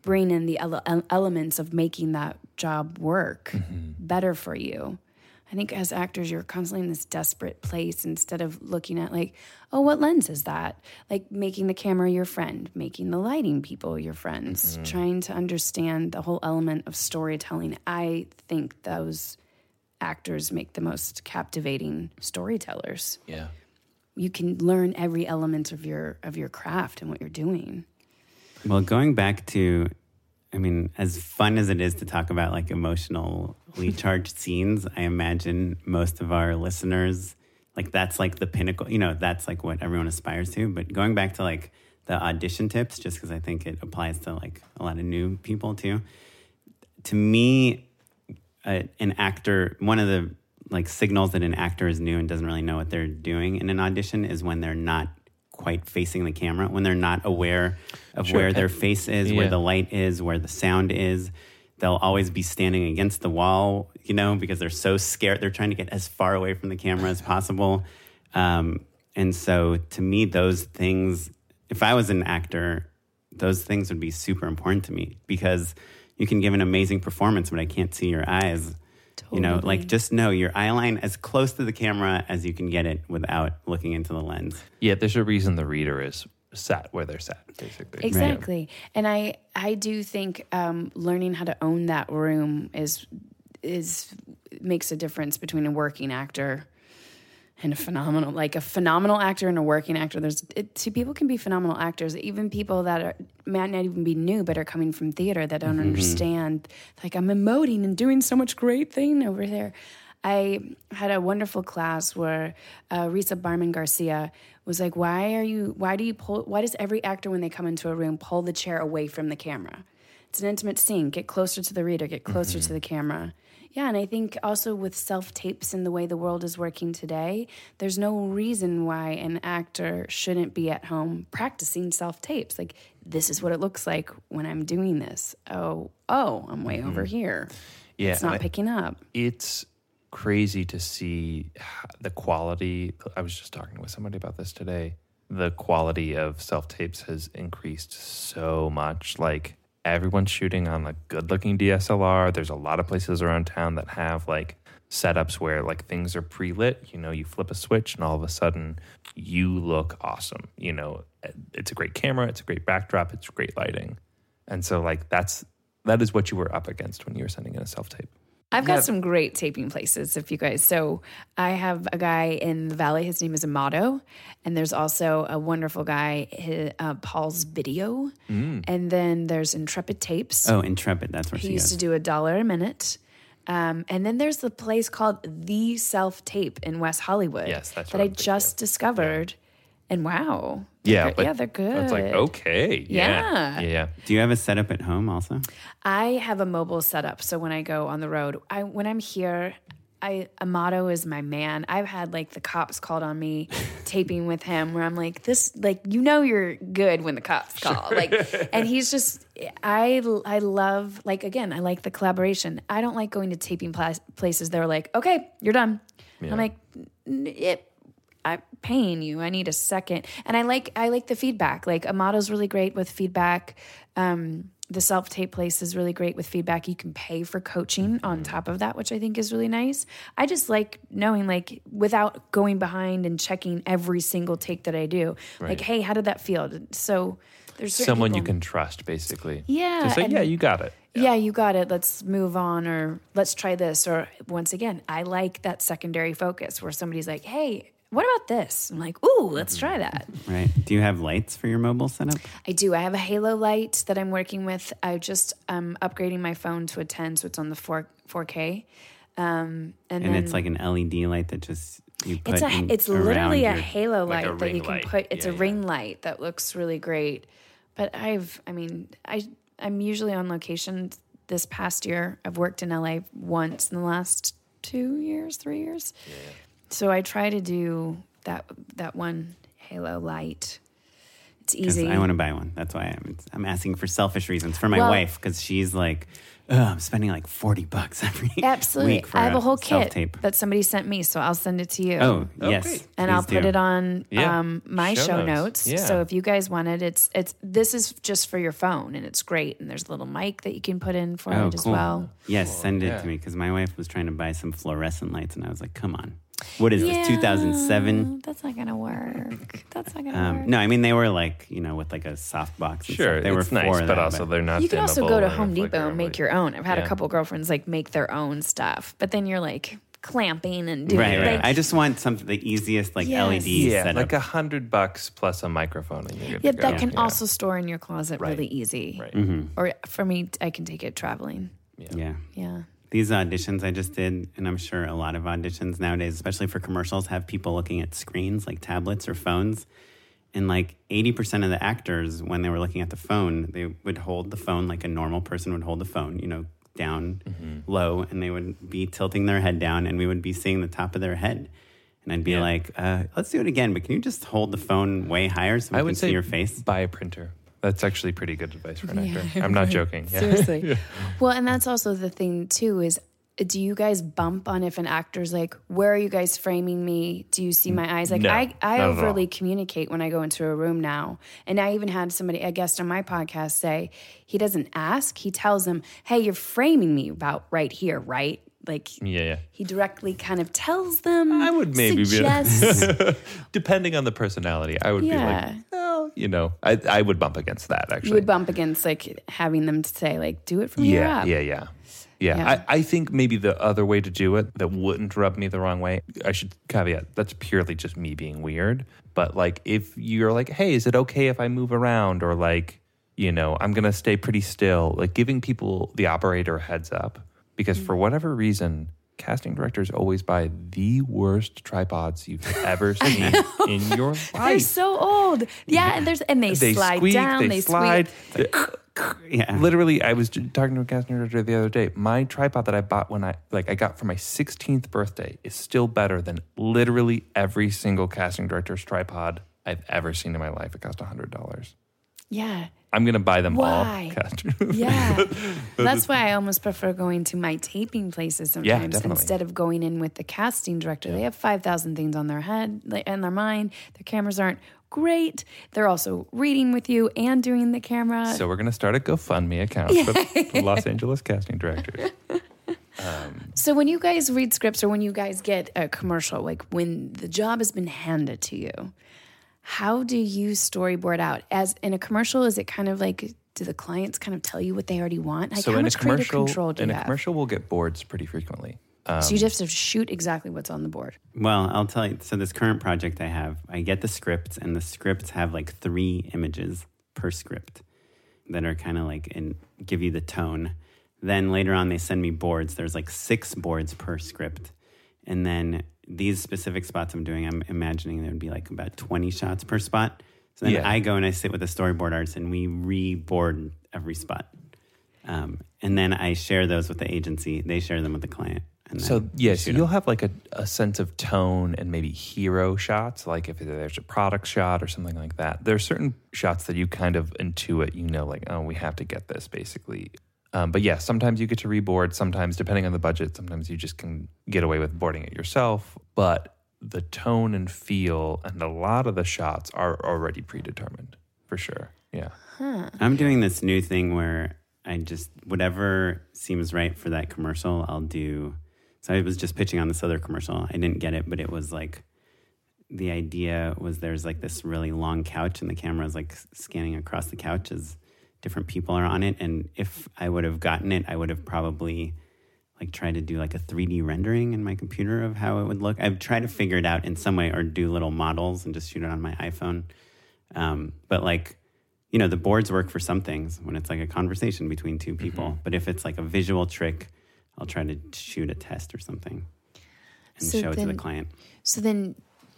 bring in the ele- elements of making that job work better for you. I think as actors, you're constantly in this desperate place instead of looking at, like, oh, what lens is that? Like making the camera your friend, making the lighting people your friends, trying to understand the whole element of storytelling. I think those actors make the most captivating storytellers. Yeah. You can learn every element of your of your craft and what you're doing. Well, going back to, I mean, as fun as it is to talk about like emotionally charged scenes, I imagine most of our listeners, like that's like the pinnacle, you know, that's like what everyone aspires to. But going back to like the audition tips, just because I think it applies to like a lot of new people too. To me, a, an actor, one of the like signals that an actor is new and doesn't really know what they're doing in an audition is when they're not quite facing the camera, when they're not aware of Sure. where their face is, where the light is, where the sound is. They'll always be standing against the wall, you know, because they're so scared. They're trying to get as far away from the camera as possible. Um, and so to me, those things, if I was an actor, those things would be super important to me because you can give an amazing performance, but I can't see your eyes. You know, like just know your eye line as close to the camera as you can get it without looking into the lens. Yeah, there's a reason the reader is sat where they're sat, basically. Exactly. And I I do think um, learning how to own that room is is makes a difference between a working actor and a phenomenal like a phenomenal actor and a working actor. There's it, two people can be phenomenal actors. Even people that are might not even be new but are coming from theater that don't understand like I'm emoting and doing so much great thing over there. I had a wonderful class where uh, Risa Bramon Garcia was like, "Why are you? Why do you pull? Why does every actor when they come into a room pull the chair away from the camera? It's an intimate scene. Get closer to the reader. Get closer to the camera." Yeah, and I think also with self tapes and the way the world is working today, there's no reason why an actor shouldn't be at home practicing self tapes. Like, this is what it looks like when I'm doing this. Oh, oh, I'm way mm-hmm. over here. Yeah, it's not I- picking up. it's crazy to see the quality. I was just talking with somebody about this today. The quality of self tapes has increased so much. Like everyone's shooting on a good looking DSLR. There's a lot of places around town that have like setups where like things are pre lit. You know, you flip a switch and all of a sudden you look awesome. You know, eh, it's a great camera, it's a great backdrop, it's great lighting. And so like that's that is what you were up against when you were sending in a self tape. I've got some great taping places if you guys. So I have a guy in the valley. His name is Amato, and there's also a wonderful guy, hi- uh, Paul's Video, and then there's Intrepid Tapes. Oh, Intrepid, that's where he used goes. to do a dollar a minute. Um, and then there's the place called The Self Tape in West Hollywood. Yes, that's that I just discovered. And wow, Yeah, They're- but yeah, they're good. It's like okay, yeah, Yeah. yeah. Do you have a setup at home also? I have a mobile setup, so when I go on the road, I when I'm here, I Amato is my man. I've had like the cops called on me taping with him, where I'm like, this, like you know, you're good when the cops call, like, and he's just, I I love like again, I like the collaboration. I don't like going to taping pla- places. They're like, okay, you're done. I'm like, "N- it. I'm paying you. I need a second. And I like I like the feedback. Like Amato's really great with feedback. Um, the self tape place is really great with feedback. You can pay for coaching on top of that, which I think is really nice. I just like knowing, like, without going behind and checking every single take that I do. Like, hey, how did that feel? So there's Someone you can trust, basically. Yeah, To say, yeah, you got it. yeah. you got it. Let's move on, or let's try this. Or once again, I like that secondary focus where somebody's like, hey, what about this? I'm like, ooh, let's try that. Right. Do you have lights for your mobile setup? I do. I have a Halo light that I'm working with. I just um upgrading my phone to a 10, so it's on the 4 4K. Um, and, And then it's like an LED light that just you put it's a in- it's around literally a your- halo Like a light that you can light. put. It's Yeah, a yeah. ring light that looks really great. But I've, I mean, I I'm usually on location. This past year, I've worked in LA once in the last two years, three years. So I try to do that that one halo light. It's 'Cause easy. I want to buy one. That's why I'm, I'm asking for selfish reasons for my Well- wife because she's like, "Ugh, I'm spending like 40 bucks every Absolutely. week for I have a whole kit self-tape. that somebody sent me, so I'll send it to you. Oh, Oh, yes. great. and please I'll put do. it on Yeah. um, my Show show, notes. notes. Yeah. So if you guys want it, it's it's this is just for your phone, and it's great. And there's a little mic that you can put in for Oh, it as well. Yes, send it yeah. to me because my wife was trying to buy some fluorescent lights, and I was like, "Come on, what is Yeah, this? 2007?" That's not gonna work. That's not gonna Um, work. no, I mean they were like you know with like a soft box. And Sure, stuff. they were it's nice, for but that, also they're not. You can also go to Home Depot and make your own. I've had Yeah. a couple girlfriends like make their own stuff, but then you're like clamping and doing right, right. like, I just want something the easiest like Yes. LED Yeah, setup. like a hundred bucks plus a microphone, and you're good yeah, to go. that can Yeah. also store in your closet Right. really easy. Right. Mm-hmm. Or for me, I can take it traveling. yeah. Yeah. These auditions I just did, and I'm sure a lot of auditions nowadays, especially for commercials, have people looking at screens like tablets or phones. And like 80% of the actors, when they were looking at the phone, they would hold the phone like a normal person would hold the phone, you know, down Mm-hmm. low, and they would be tilting their head down, and we would be seeing the top of their head. And I'd be Yeah. like, uh, let's do it again, but can you just hold the phone way higher so we I can would see your face? buy a printer. That's actually pretty good advice for an actor. I'm not joking. Yeah. Seriously. Well, and that's also the thing too is do you guys bump on if an actor's like, where are you guys framing me? Do you see my eyes? Like No, I, I not at all. overly communicate when I go into a room now. And I even had somebody, a guest on my podcast say, he doesn't ask, he tells them, Hey, you're framing me about right here, right? Like Yeah, yeah. he directly kind of tells them. I would maybe be- suggests. Depending on the personality, I would Yeah. be like, well, you know, I, I would bump against that actually. you would bump against like having them to say, like, do it from here yeah, up. yeah, yeah. Yeah, Yeah. I, I think maybe the other way to do it that wouldn't rub me the wrong way, I should caveat that's purely just me being weird. But like if you're like, hey, is it okay if I move around? Or like, you know, I'm going to stay pretty still, like giving people the operator a heads up. Because Mm. for whatever reason, casting directors always buy the worst tripods you've ever seen in your life. They're life. so old. Yeah, and there's and they, they slide squeak, down, they, they, slide. squeak. Yeah. Literally, I was talking to a casting director the other day. My tripod that I bought when I like I got for my 16th birthday is still better than literally every single casting director's tripod I've ever seen in my life. It cost hundred dollars. Yeah. I'm gonna buy them Why? all. Yeah. That's why I almost prefer going to my taping places sometimes definitely. instead of going in with the casting director. They have 5,000 things on their head and their mind. Their cameras aren't great. They're also reading with you and doing the camera. so we're gonna start a GoFundMe account for Los Angeles casting directors. Um, so when you guys read scripts or when you guys get a commercial, like when the job has been handed to you, how do you storyboard out? As in a commercial, is it kind of like do the clients kind of tell you what they already want? Like so how in a much creative commercial, control do in you a have? commercial, we'll get boards pretty frequently. Um, so you just have to shoot exactly what's on the board. Well, I'll tell you. So this current project I have, I get the scripts, and the scripts have like three images per script that are kind of like and give you the tone. Then later on, they send me boards. There's like six boards per script, and then these specific spots I'm doing, I'm imagining there would be like about 20 shots per spot. So then Yeah. I go and I sit with the storyboard artist, and we reboard every spot. Um, and then I share those with the agency. They share them with the client. And So yeah, so you'll have like a, a sense of tone and maybe hero shots, like if there's a product shot or something like that. There are certain shots that you kind of intuit, you know, like oh, we have to get this basically. Um, but yeah, sometimes you get to reboard. Sometimes, depending on the budget, sometimes you just can get away with boarding it yourself. But the tone and feel and a lot of the shots are already predetermined for sure. Yeah. I'm doing this new thing where I just whatever seems right for that commercial, I'll do. So I was just pitching on this other commercial. I didn't get it, but it was like the idea was there's like this really long couch and the camera is like scanning across the couch as different people are on it. And if I would have gotten it, I would have probably like tried to do like a 3D rendering in my computer of how it would look. I've tried to figure it out in some way or do little models and just shoot it on my iPhone. Um, but like, you know, the boards work for some things when it's like a conversation between two people. But if it's like a visual trick, I'll try to shoot a test or something and So show it to the client. So then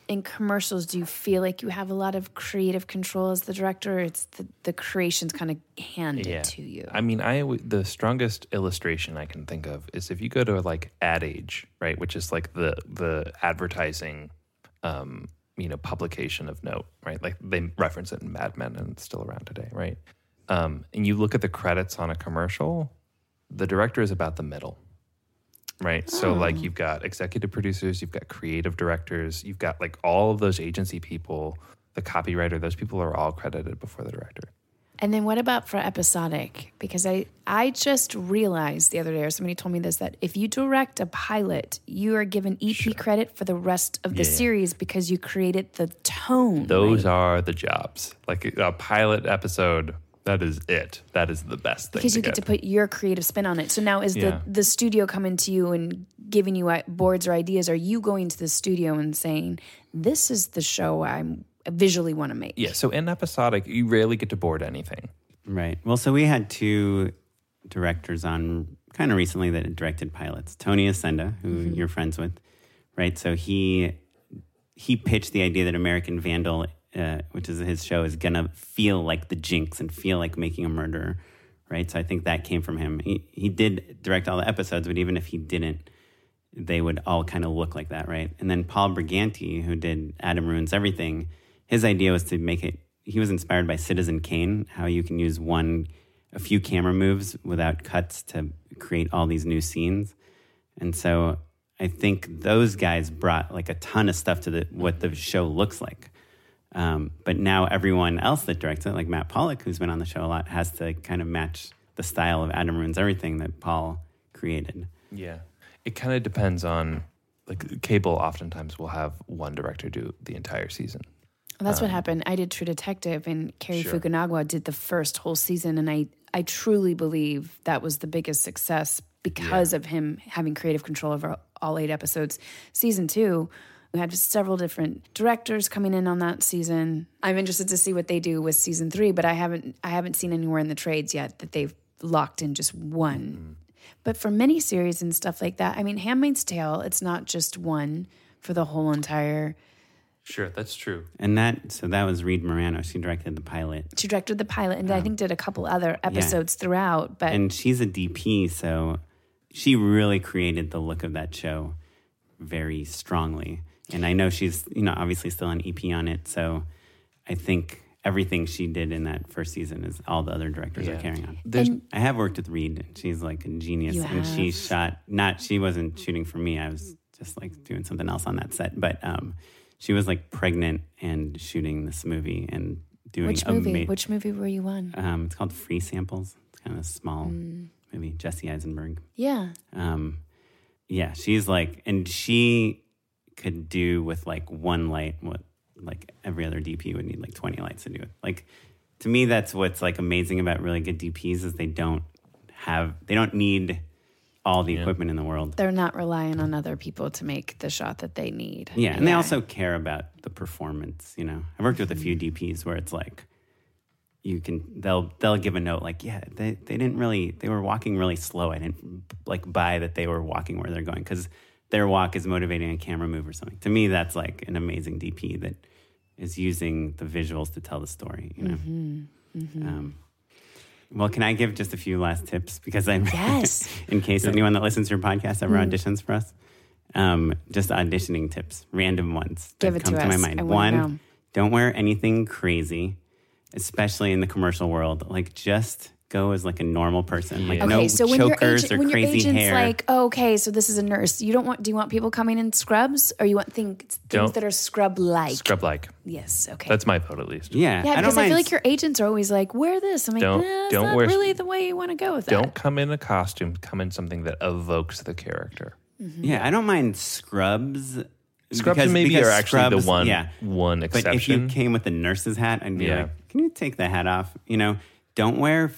in commercials, do you feel like you have a lot of creative control as the director? It's the, the creation's kind of handed to you. I mean, i the strongest illustration I can think of is if you go to like Ad Age, right, which is like the the advertising, um, you know, publication of note, right? Like they reference it in Mad Men, and it's still around today, right? Um, and you look at the credits on a commercial, the director is about the middle, right? So hmm. like you've got executive producers, you've got creative directors, you've got like all of those agency people, the copywriter, those people are all credited before the director. And then what about for episodic? Because I I just realized the other day, or somebody told me this, that if you direct a pilot, you are given EP credit for the rest of the Yeah. series because you created the tone. Those right? are the jobs. Like a pilot episode, that is it. That is the best thing. because you get to put your creative spin on it. So now is Yeah. the the studio coming to you and giving you uh, boards or ideas? Are you going to the studio and saying, "This is the show I visually want to make"? Yeah. So in episodic, you rarely get to board anything. Right. Well, so we had two directors on kind of recently that directed pilots. Tony Yacenda, who you're friends with, right? So he he pitched the idea that American Vandal, uh, which is his show, is gonna feel like the Jinx and feel like making a murderer, right? So I think that came from him. He he did direct all the episodes, but even if he didn't, they would all kind of look like that, right? And then Paul Briganti, who did Adam Ruins Everything, his idea was to make it. He was inspired by Citizen Kane, how you can use one, a few camera moves without cuts to create all these new scenes. And so I think those guys brought like a ton of stuff to the what the show looks like. Um, but now everyone else that directs it, like Matt Pollock, who's been on the show a lot, has to kind of match the style of Adam Ruins Everything that Paul created. Yeah. It kind of depends on like cable. Oftentimes will have one director do the entire season. Well, that's what happened. I did True Detective, and Cary Sure. Fukunaga did the first whole season, and I I truly believe that was the biggest success because of him having creative control over all eight episodes. Season two, we had several different directors coming in on that season. I'm interested to see what they do with season three, but I haven't I haven't seen anywhere in the trades yet that they've locked in just one. Mm-hmm. But for miniseries and stuff like that, I mean, Handmaid's Tale, it's not just one for the whole entire. Sure, that's true. And that, so that was Reed Morano. She directed the pilot. She directed the pilot and I um, think did a couple other episodes throughout. But And she's a DP, so she really created the look of that show very strongly. And I know she's, you know, obviously still an EP on it. So I think everything she did in that first season is all the other directors are carrying on. There's I have worked with Reed. and She's like a genius. You and she shot, not, she wasn't shooting for me. I was just like doing something else on that set. But um, she was like pregnant and shooting this movie and doing which movie? ama- Which movie were you on? um, it's called Free Samples. It's kind of a small Mm. movie. Jesse Eisenberg. Yeah. Um, yeah, she's like, and she could do with like one light what like every other DP would need like 20 lights to do it. Like to me, that's what's like amazing about really good DPs is they don't have, they don't need all the equipment in the world. They're not relying on other people to make the shot that they need. Yeah, and they also care about the performance. You know, I've worked with a few Mm-hmm. DPs where it's like you can they'll they'll give a note like, yeah, they they didn't really they were walking really slow. I didn't like buy that they were walking where they're going because their walk is motivating a camera move or something. To me, that's like an amazing DP that is using the visuals to tell the story. You know. Mm-hmm. Um, well, can I give just a few last tips because I'm Yes. in case anyone that listens to your podcast ever Mm. auditions for us. Um, just auditioning tips, random ones that Give it come to to, my mind. I One, know. don't wear anything crazy, especially in the commercial world. Like just go as like a normal person, like Okay, no so when your chokers agent, or when your crazy agent's hair. like, oh, okay, so this is a nurse. You don't want? Do you want people coming in scrubs, or you want things, things Don't- that are scrub like? Scrub like. Yes. Okay. That's my vote at least. yeah, yeah, I don't because I, feel like your agents are always like, wear this. I'm like, Don't- nah, it's don't not wear- really the way you want to go with that. Don't come in a costume. Come in something that evokes the character. Mm-hmm. yeah, I don't mind scrubs. Scrubs because- maybe because are actually scrubs- the one Yeah, one exception. but if you came with a nurse's hat, I'd be Yeah. like, can you take the hat off? You know, don't wear.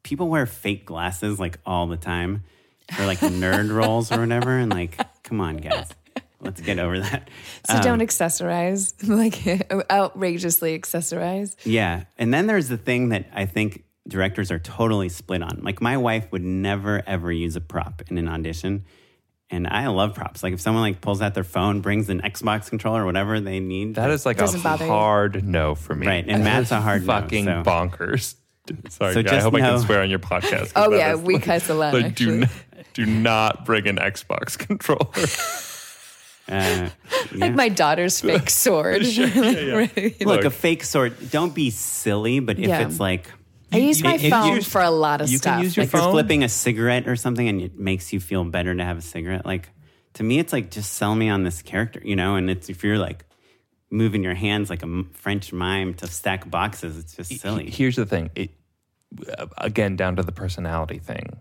F- People wear fake glasses like all the time for like nerd roles or whatever, and like, come on, guys, let's get over that. So Um, don't accessorize, like outrageously accessorize. Yeah. And then there's the thing that I think directors are totally split on. Like my wife would never ever use a prop in an audition. And I love props. Like if someone like pulls out their phone, brings an Xbox controller or whatever they need. that is like a Doesn't you. hard no for me. Right, and Matt's a hard no, fucking so- bonkers. Sorry, So guy, I just hope I can swear on your podcast. Oh, yeah, is, we like- cuss a lot, Like, do actually. not, do not bring an Xbox controller. uh, Like my daughter's fake sword. Right. look, a fake sword. Don't be silly, but if Yeah. it's like I use my if you- phone for a lot of you stuff. can use your like you're phone. flipping a cigarette or something and it makes you feel better to have a cigarette like to me it's like just sell me on this character you know and it's if you're like moving your hands like a french mime to stack boxes it's just silly Here's the thing. It, again, down to the personality thing.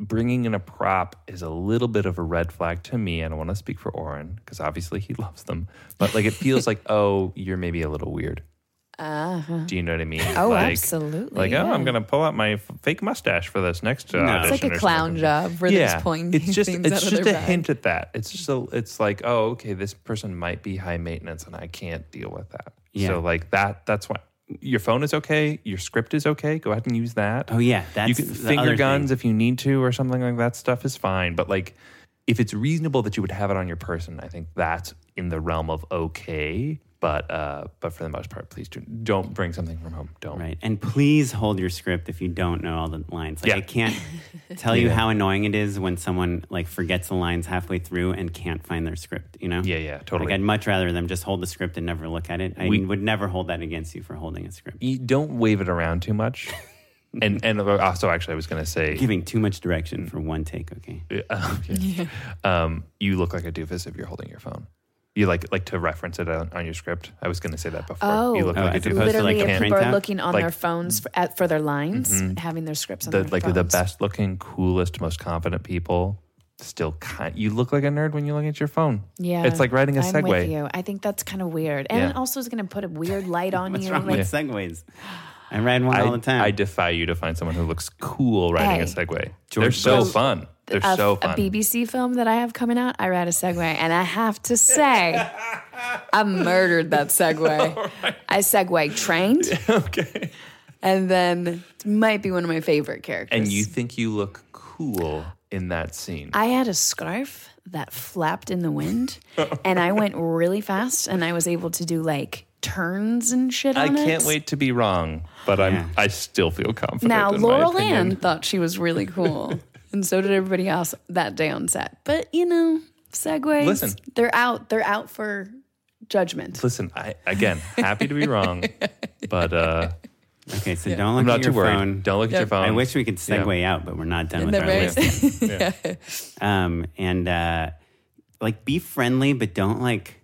Bringing in a prop is a little bit of a red flag to me. I don't want to speak for Oren because obviously he loves them, but like it feels like, oh, you're maybe a little weird. Do you know what I mean? Oh, like, absolutely, Like, yeah. oh, I'm going to pull out my f- fake mustache for this next uh, No. It's like a clown job where they're just it's just things it's out just their a bag. hint at that. It's just a, it's like, oh, okay, this person might be high maintenance, and I can't deal with that. Yeah. So like that, that's why your phone is okay, your script is okay. Go ahead and use that. oh yeah that's you can the finger guns thing. if you need to, or something like that. Stuff is fine, but like if it's reasonable that you would have it on your person, I think that's in the realm of okay. But uh, but for the most part, please do, don't bring something from home. Don't. right and please hold your script if you don't know all the lines like Yeah. i can't tell you how annoying it is when someone like forgets the lines halfway through and can't find their script you know Yeah, yeah, totally. like i'd much rather them just hold the script and never look at it i We- would never hold that against you for holding a script you don't wave it around too much. and and also, actually, I was going to say, giving too much direction for one take okay uh, yeah. um, you look like a doofus if you're holding your phone. You like like to reference it on, on your script. I was going to say that before. Oh, you look Oh, like a as doofus. opposed to, Literally, like, if people are looking on Like- their phones for, at, for their lines, mm-hmm. having their scripts on the their like phones. the best looking, coolest, most confident people. Still, kind. You look like a nerd when you look at your phone. Yeah, it's like riding a I'm Segway. you. I think that's kind of weird, and Yeah. it also is going to put a weird light on What's you. wrong like- with segways? I ride one I, all the time. I defy you to find someone who looks cool riding a Segway. George They're so Bush. fun. They're a, so fun. a. BBC film that I have coming out, I ride a Segway, and I have to say, I murdered that Segway. I Segway trained, okay. and then it might be one of my favorite characters. And you think you look cool in that scene? I had a scarf that flapped in the wind, and I went really fast, and I was able to do like turns and shit I on it. can't wait to be wrong, but I'm Yeah. I still feel confident. Now, in my Laurel opinion. Ann thought she was really cool, and so did everybody else that day on set. But you know, segways, Listen. they're out. They're out for judgment. Listen, I again happy to be wrong, but uh, okay, so don't look I'm not at too your worried. phone. Don't look at your phone. I wish we could segue out, but we're not done with They're our very- list. Um, and uh, like, be friendly, but don't like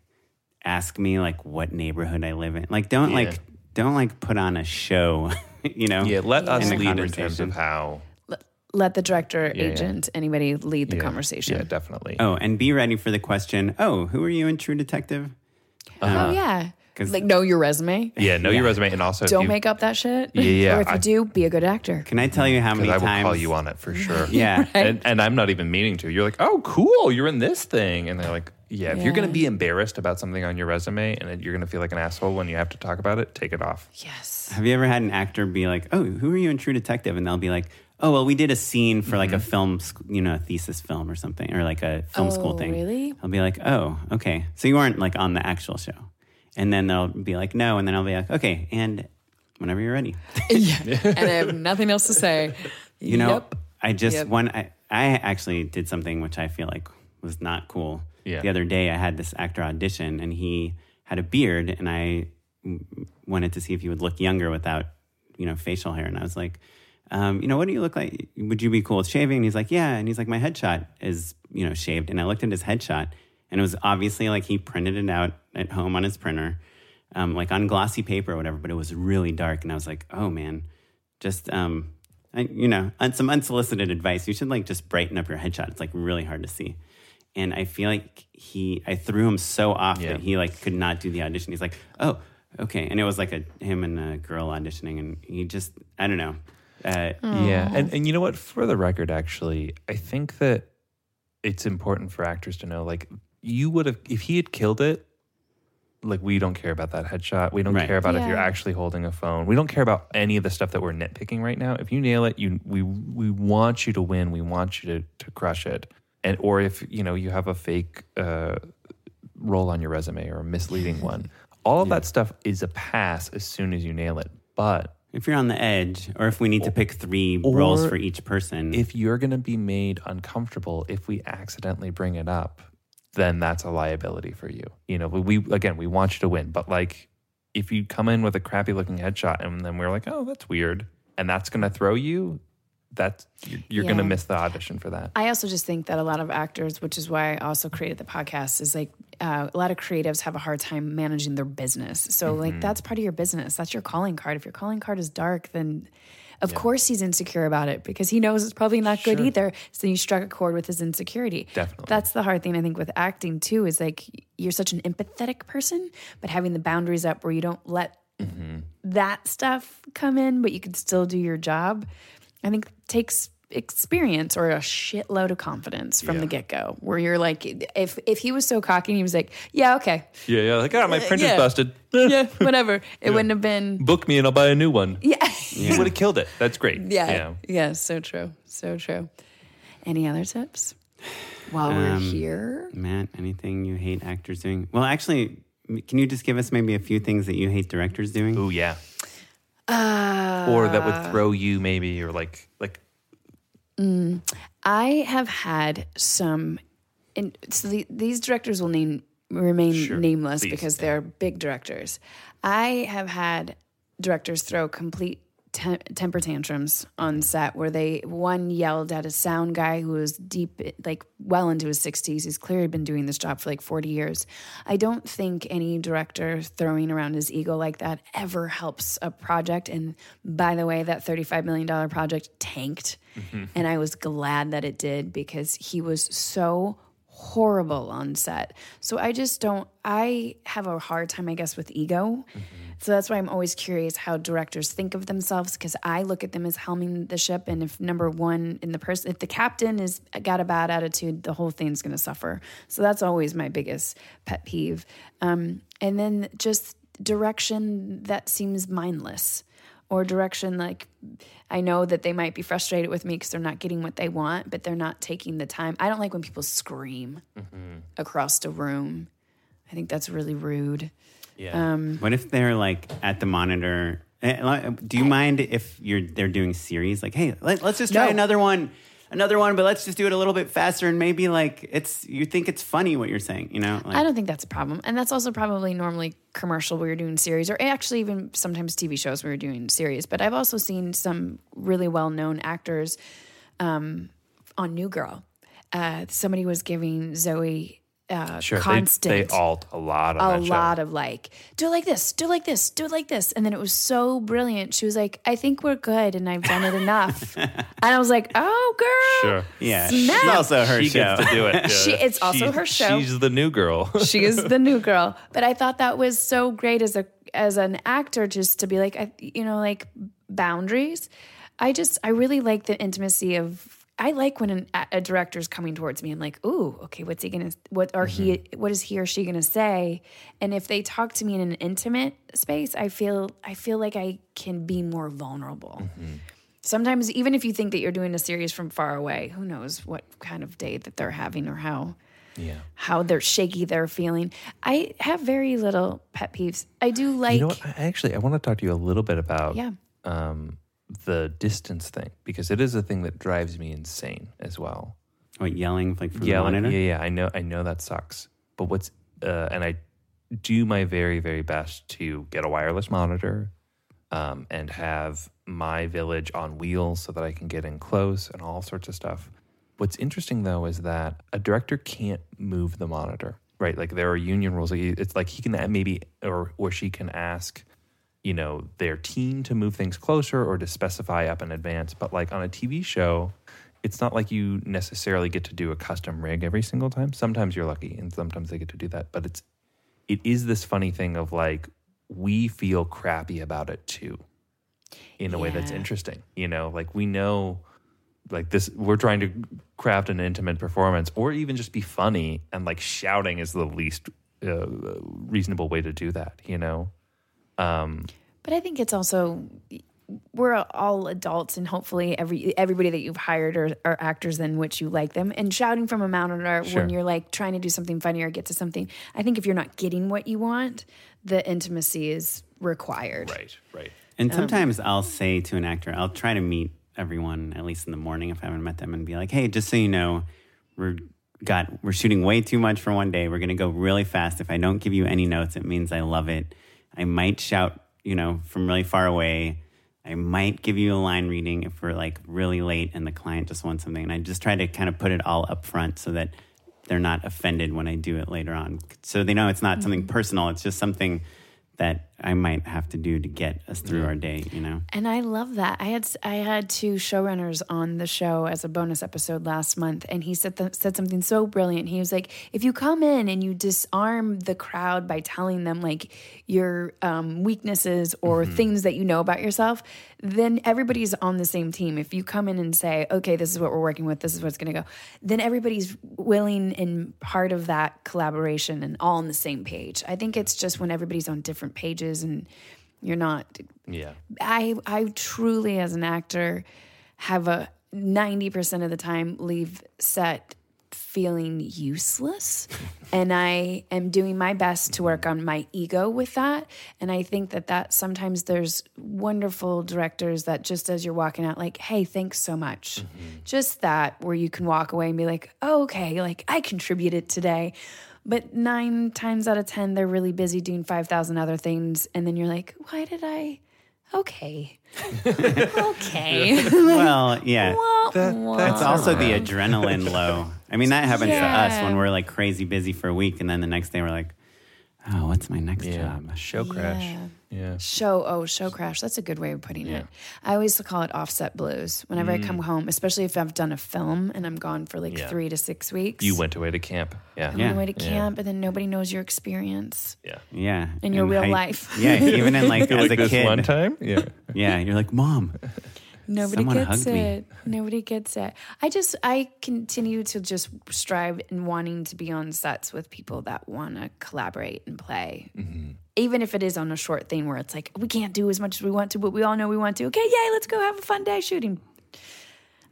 ask me like what neighborhood I live in. Like, don't Yeah. like don't like put on a show. you know? Yeah, let us in the lead in terms conversation. of how. Let the director, Yeah, yeah. agent, anybody lead the yeah, conversation. Yeah, definitely. Oh, and be ready for the question. Oh, who are you in True Detective? Oh uh, yeah, 'cause- like know your resume. Yeah, know your resume and also if Don't you- make up that shit. Yeah, yeah, Or if you I- do, be a good actor. Can I tell you how 'cause many times? I will times? call you on it for sure. Yeah. and, and I'm not even meaning to. You're like, oh, cool, you're in this thing, and they're like, yeah. If you're going Yeah. to be embarrassed about something on your resume and then you're going to feel like an asshole when you have to talk about it, take it off. Yes. Have you ever had an actor be like, "Oh, who are you in True Detective?" And they'll be like, "Oh, well, we did a scene for like a Mm-hmm. film, sc- you know, a thesis film or something, or like a film school Oh, thing." really? I'll be like, "Oh, okay." So you weren't like on the actual show, and then they'll be like, "No," and then I'll be like, "Okay," and whenever you're ready, yeah. And I have nothing else to say. you know, Yep. I just Yep. one I, I actually did something which I feel like was not cool. Yeah. The other day, I had this actor audition, and he had a beard, and I wanted to see if he would look younger without, you know, facial hair, and I was like. um, you know, what do you look like? Would you be cool with shaving? And he's like, yeah. And he's like, my headshot is, you know, shaved. And I looked at his headshot and it was obviously like he printed it out at home on his printer, um, like on glossy paper or whatever, but it was really dark. And I was like, oh man, just, um, I, you know, on some unsolicited advice. You should like just brighten up your headshot. It's like really hard to see. And I feel like he, I threw him so off Yeah. that he like could not do the audition. He's like, oh, okay. And it was like a him and a girl auditioning, and he just, I don't know. Uh, Yeah, and and you know what? For the record, actually, I think that it's important for actors to know, like, you would have if he had killed it. Like we don't care about that headshot. We don't Right. care about if you're actually holding a phone. We don't care about any of the stuff that we're nitpicking right now. If you nail it, you we we want you to win. We want you to to crush it. And or if you know you have a fake uh, role on your resume or a misleading one, all of that stuff is a pass as soon as you nail it. But if you're on the edge, or if we need to pick three roles for each person, if you're going to be made uncomfortable if we accidentally bring it up, then that's a liability for you. You know, we again, we want you to win, but like if you come in with a crappy looking headshot and then we're like, "Oh, that's weird." And that's going to throw you, that's you're, you're going to miss the audition for that. I also just think that a lot of actors, which is why I also created the podcast, is like uh, a lot of creatives have a hard time managing their business. So, like, that's part of your business. That's your calling card. If your calling card is dark, then of course he's insecure about it because he knows it's probably not good either. So, you struck a chord with his insecurity. Definitely. That's the hard thing, I think, with acting too, is like you're such an empathetic person, but having the boundaries up where you don't let mm-hmm. that stuff come in, but you can still do your job, I think takes experience or a shitload of confidence from the get go. Where you're like, if if he was so cocky and he was like, yeah, okay, Yeah, yeah. Like, oh, my printer's yeah. busted. yeah, whatever, it wouldn't have been. Book me and I'll buy a new one. Yeah, You would have killed it. That's great. yeah, yeah, So true, so true. Any other tips while we're Um, here? Matt, anything you hate actors doing? Well, actually, can you just give us maybe a few things that you hate directors doing? Oh yeah. Uh, or that would throw you maybe or like like Mm, I have had some, and so the, these directors will name remain Sure, nameless please, because yeah. they're big directors. I have had directors throw complete te- temper tantrums on set where they one yelled at a sound guy who was deep, like well into his sixties. He's clearly been doing this job for like forty years. I don't think any director throwing around his ego like that ever helps a project. And by the way, that thirty-five million dollar project tanked, mm-hmm. and I was glad that it did because he was so horrible on set. So I just don't I have a hard time I guess with ego. So that's why I'm always curious how directors think of themselves because I look at them as helming the ship and if number 1 in the person if the captain is got a bad attitude the whole thing's going to suffer. So that's always my biggest pet peeve. Um, and then just direction that seems mindless or direction like I know that they might be frustrated with me because they're not getting what they want, but they're not taking the time. I don't like when people scream across the room. I think that's really rude. yeah. What if they're like at the monitor? eh, Do you mind if you're they're doing series? Like, hey, let, let's just try No. another one, another one, but let's just do it a little bit faster and maybe like it's you think it's funny what you're saying, you know? Like, I don't think that's a problem. And that's also probably normally commercial where you're doing series, or actually even sometimes TV shows where you're doing series. But I've also seen some really well known actors um, on New Girl. Uh, somebody was giving Zoe uh, Sure. Constant. they alt a lot on a that lot show. of like, do it like this, do it like this, do it like this. And then it was so brilliant. She was like, I think we're good and I've done it enough. and I was like, oh, girl. Sure. yeah, Snap. it's also her she show. gets to do it. Yeah. She- it's also She's- her show. She's the new girl. She is the new girl. But I thought that was so great as a as an actor just to be like, I, you know, like boundaries. I just, I really like the intimacy of. I like when an, a director's coming towards me and like, ooh, okay, what's he gonna, what are he, what is he or she gonna say? And if they talk to me in an intimate space, I feel, I feel like I can be more vulnerable. Sometimes, even if you think that you're doing a series from far away, who knows what kind of day that they're having or how yeah. how they're shaky they're feeling. I have very little pet peeves. I do like you know what? I, actually, I want to talk to you a little bit about Yeah. um, the distance thing because it is a thing that drives me insane as well. What yelling like from Yelling, the monitor? yeah, yeah. I know, I know that sucks. But what's uh, and I do my very, very best to get a wireless monitor um, and have my village on wheels so that I can get in close and all sorts of stuff. What's interesting though is that a director can't move the monitor, right? Like there are union rules. Like, It's like he can maybe or or she can ask, you know, their team to move things closer or to specify up in advance. But like on a TV show, it's not like you necessarily get to do a custom rig every single time. Sometimes you're lucky and sometimes they get to do that. But it's it is this funny thing of like we feel crappy about it too in a way that's interesting. You know, like we know like this we're trying to craft an intimate performance or even just be funny and like shouting is the least uh, reasonable way to do that, you know. Um But I think it's also we're all adults, and hopefully every everybody that you've hired are, are actors in which you like them. And shouting from a monitor Sure. when you're like trying to do something funny or get to something, I think if you're not getting what you want, the intimacy is required. right, right. And um, sometimes I'll say to an actor, I'll try to meet everyone at least in the morning if I haven't met them, and be like, "Hey, just so you know, we're got we're shooting way too much for one day. We're gonna go really fast. If I don't give you any notes, it means I love it. I might shout, you know, from really far away. I might give you a line reading if we're like really late and the client just wants something. And I just try to kind of put it all up front so that they're not offended when I do it later on. So they know it's not something mm-hmm. personal. It's just something that I might have to do to get us through our day, you know? And I love that. I had I had two showrunners on the show as a bonus episode last month, and he said th- said something so brilliant. He was like, "If you come in and you disarm the crowd by telling them like your um, weaknesses or things that you know about yourself, then everybody's on the same team. If you come in and say, "Okay, this is what we're working with. This is what's going to go," then everybody's willing and part of that collaboration and all on the same page. I think it's just when everybody's on different pages and you're not Yeah. I I truly as an actor have a 90% of the time leave set feeling useless. And I am doing my best to work on my ego with that. And I think that that sometimes there's wonderful directors that just as you're walking out like hey thanks so much. Mm-hmm. Just that where you can walk away and be like oh, okay like I contributed today but nine times out of 10, they're really busy doing 5,000 other things. And then you're like, why did I? Okay. okay. well, yeah. Wah, That- wah. It's also the adrenaline low. I mean, that happens to us when we're like crazy busy for a week, and then the next day we're like, "Oh, what's my next Yeah. job?" Show crash. Yeah. Yeah. Show, oh, show crash. That's a good way of putting it. I always call it offset blues. Whenever I come home, especially if I've done a film and I'm gone for like Mm. Yeah. three to six weeks. You went away to camp. Yeah. I'm Yeah. away to Yeah. camp, and then nobody knows your experience. Yeah. Yeah, In your And real I- life. Yeah, even in like as like a this kid. one time? Yeah. Yeah, you're like, "Mom." Nobody Someone gets it. Nobody gets it. I just I continue to just strive in wanting to be on sets with people that want to collaborate and play. Mm-hmm. Even if it is on a short thing where it's like we can't do as much as we want to, but we all know we want to. Okay, yay, let's go have a fun day shooting.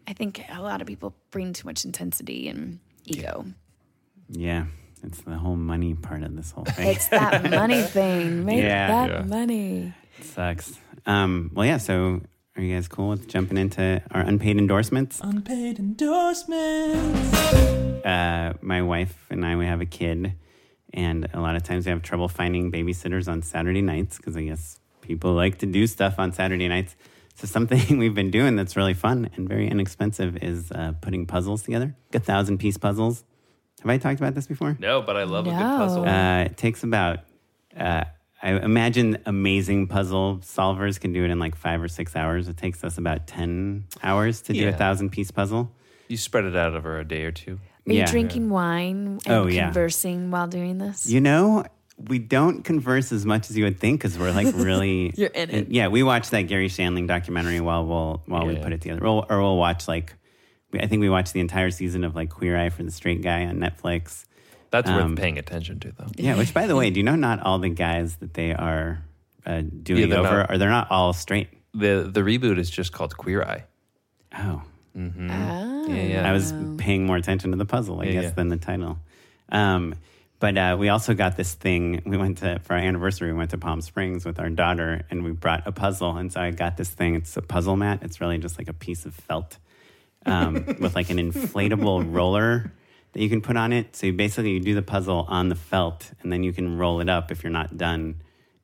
I think a lot of people bring too much intensity and ego. Yeah, it's the whole money part of this whole thing. It's that money thing. Make Yeah. that Yeah. money. sucks. Um, well, yeah. So, are you guys cool with jumping into our unpaid endorsements? Unpaid endorsements. uh, my wife and I, we have a kid, and a lot of times we have trouble finding babysitters on Saturday nights because I guess people like to do stuff on Saturday nights. So something we've been doing that's really fun and very inexpensive is uh, putting puzzles together, a thousand piece puzzles. Have I talked about this before? No, but I love a good puzzle. Uh, it takes about, uh, I imagine amazing puzzle solvers can do it in like five or six hours. It takes us about 10 hours to do a thousand piece puzzle. you spread it out over a day or two. Are Yeah. you drinking wine and Oh, yeah. conversing while doing this? You know, we don't converse as much as you would think because we're like really. You're in it. Yeah, we watched that Garry Shandling documentary while we'll while we Yeah. put it together, or, or we'll watch like. we- I think we watched the entire season of like Queer Eye for the Straight Guy on Netflix. That's Um, worth paying attention to, though. Yeah, which by the way, do you know not all the guys that they are uh, doing they're over not- are they're not all straight? The the reboot is just called Queer Eye. Oh, Yeah, yeah. I was paying more attention to the puzzle, I Yeah, guess, yeah. than the title. Um, but uh, we also got this thing. We went to for our anniversary. We went to Palm Springs with our daughter, and we brought a puzzle. And so I got this thing. It's a puzzle mat. It's really just like a piece of felt um, with like an inflatable roller that you can put on it. So you basically you do the puzzle on the felt, and then you can roll it up if you're not done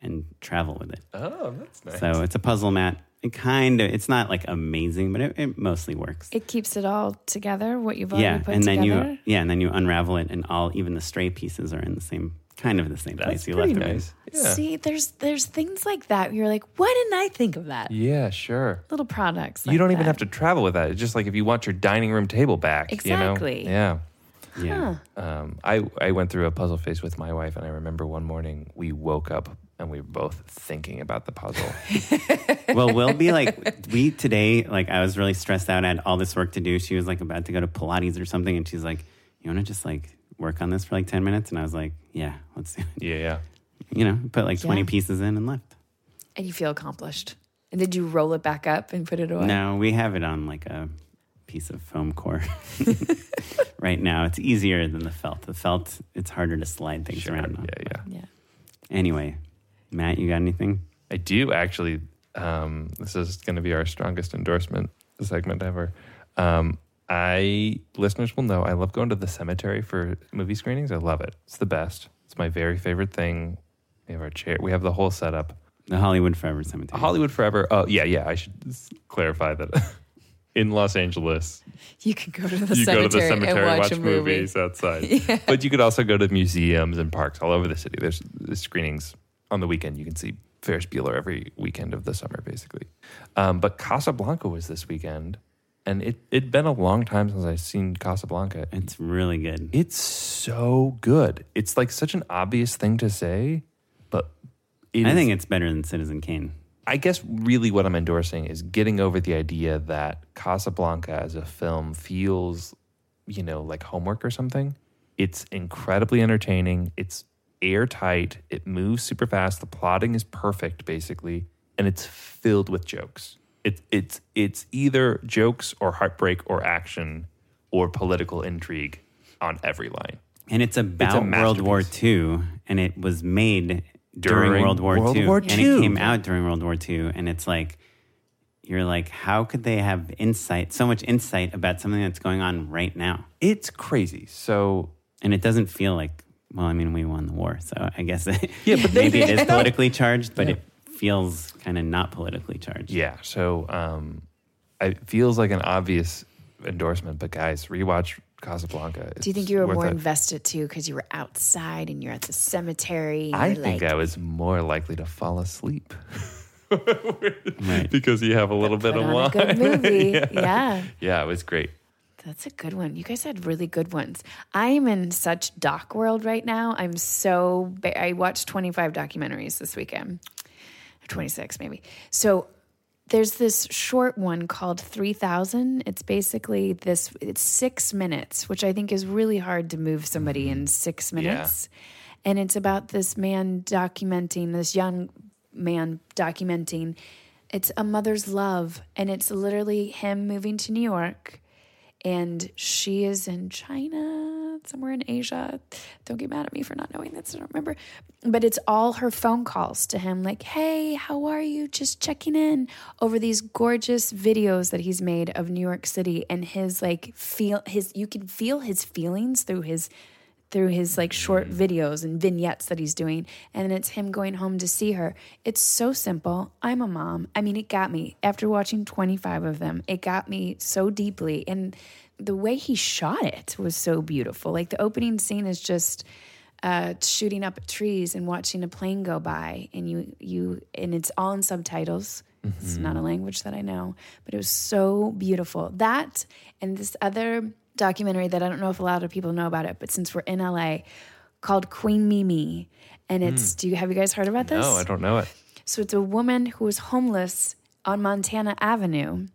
and travel with it. Oh, that's nice. So it's a puzzle mat. It kind of, it's not like amazing, but it, it mostly works. It keeps it all together. What you've already yeah, put and then together. you, yeah, and then you unravel it, and all even the stray pieces are in the same kind of the same place you left them nice. Yeah. See, there's there's things like that. You're like, why didn't I think of that? Yeah, sure. Little products. you like don't even have to travel with that. It's just like if you want your dining room table back. Exactly. You know? Yeah. Yeah, Um, I, I went through a puzzle phase with my wife, and I remember one morning we woke up and we were both thinking about the puzzle. well, we'll be like, we today, like, I was really stressed out. I had all this work to do. She was like about to go to Pilates or something, and she's like, "You want to just like work on this for like ten minutes?" And I was like, "Yeah, let's do it." yeah, yeah. You know, put like twenty Yeah. pieces in and left. and you feel accomplished. And did you roll it back up and put it away? No, we have it on like a piece of foam core right now. It's easier than the felt. The felt, it's harder to slide things Sure. around. on. Yeah, yeah. Yeah. Anyway, Matt, you got anything? I do actually. Um, this is going to be our strongest endorsement segment ever. Um, I listeners will know I love going to the cemetery for movie screenings. I love it. It's the best. It's my very favorite thing. We have our chair. We have the whole setup. The Hollywood Forever Cemetery. Hollywood Forever. Oh yeah, yeah. I should clarify that. In Los Angeles, You can go to the you cemetery, go to the cemetery, and watch, watch a movie. movies outside. But you could also go to museums and parks all over the city. There's, there's screenings on the weekend. You can see Ferris Bueller every weekend of the summer, basically. Um, but Casablanca was this weekend, and it it'd been a long time since I've seen Casablanca. It's really good. It's so good. It's like such an obvious thing to say, but it I is- think it's better than Citizen Kane. I guess really what I'm endorsing is getting over the idea that Casablanca as a film feels, you know, like homework or something. It's incredibly entertaining. It's airtight. It moves super fast. The plotting is perfect, basically, and it's filled with jokes. It's it's it's either jokes or heartbreak or action or political intrigue on every line. And it's about World. War II, and it was made during, During World War World II. War And it came out during World War II, and it's like, you're like, how could they have insight, so much insight about something that's going on right now? It's crazy. So And it doesn't feel like, well, I mean, we won the war, so I guess Yeah, but maybe it is politically charged, but it feels kind of not politically charged. Yeah. So um, it feels like an obvious endorsement, but guys, rewatch Casablanca. Do you think you were more it. invested too because you were outside and you're at the cemetery? And I think like, I was more likely to fall asleep Right. because you have a little bit of on wine. a good movie. yeah. yeah. Yeah, it was great. That's a good one. You guys had really good ones. I am in such doc world right now. I'm so ba- I watched 25 documentaries this weekend. 26 maybe. So there's this short one called 3000. It's basically this it's 6 minutes, which I think is really hard to move somebody mm-hmm. in 6 minutes. Yeah. And it's about this man documenting this young man documenting it's a mother's love and it's literally him moving to New York and she is in China, somewhere in Asia. Don't get mad at me for not knowing this. I don't remember. But it's all her phone calls to him, like, hey, how are you? Just checking in over these gorgeous videos that he's made of New York City and his like feel his you can feel his feelings through his through his like short mm. videos and vignettes that he's doing and it's him going home to see her it's so simple i'm a mom i mean it got me after watching 25 of them it got me so deeply and the way he shot it was so beautiful. Like the opening scene is just uh, shooting up at trees and watching a plane go by and you you and it's all in subtitles. It's not a language that i know but it was so beautiful. That and this other documentary that i don't know if a lot of people know about it but since we're in la called queen mimi and it's do you have you guys heard about this? No, I don't know it. so it's a woman who was homeless on Montana Avenue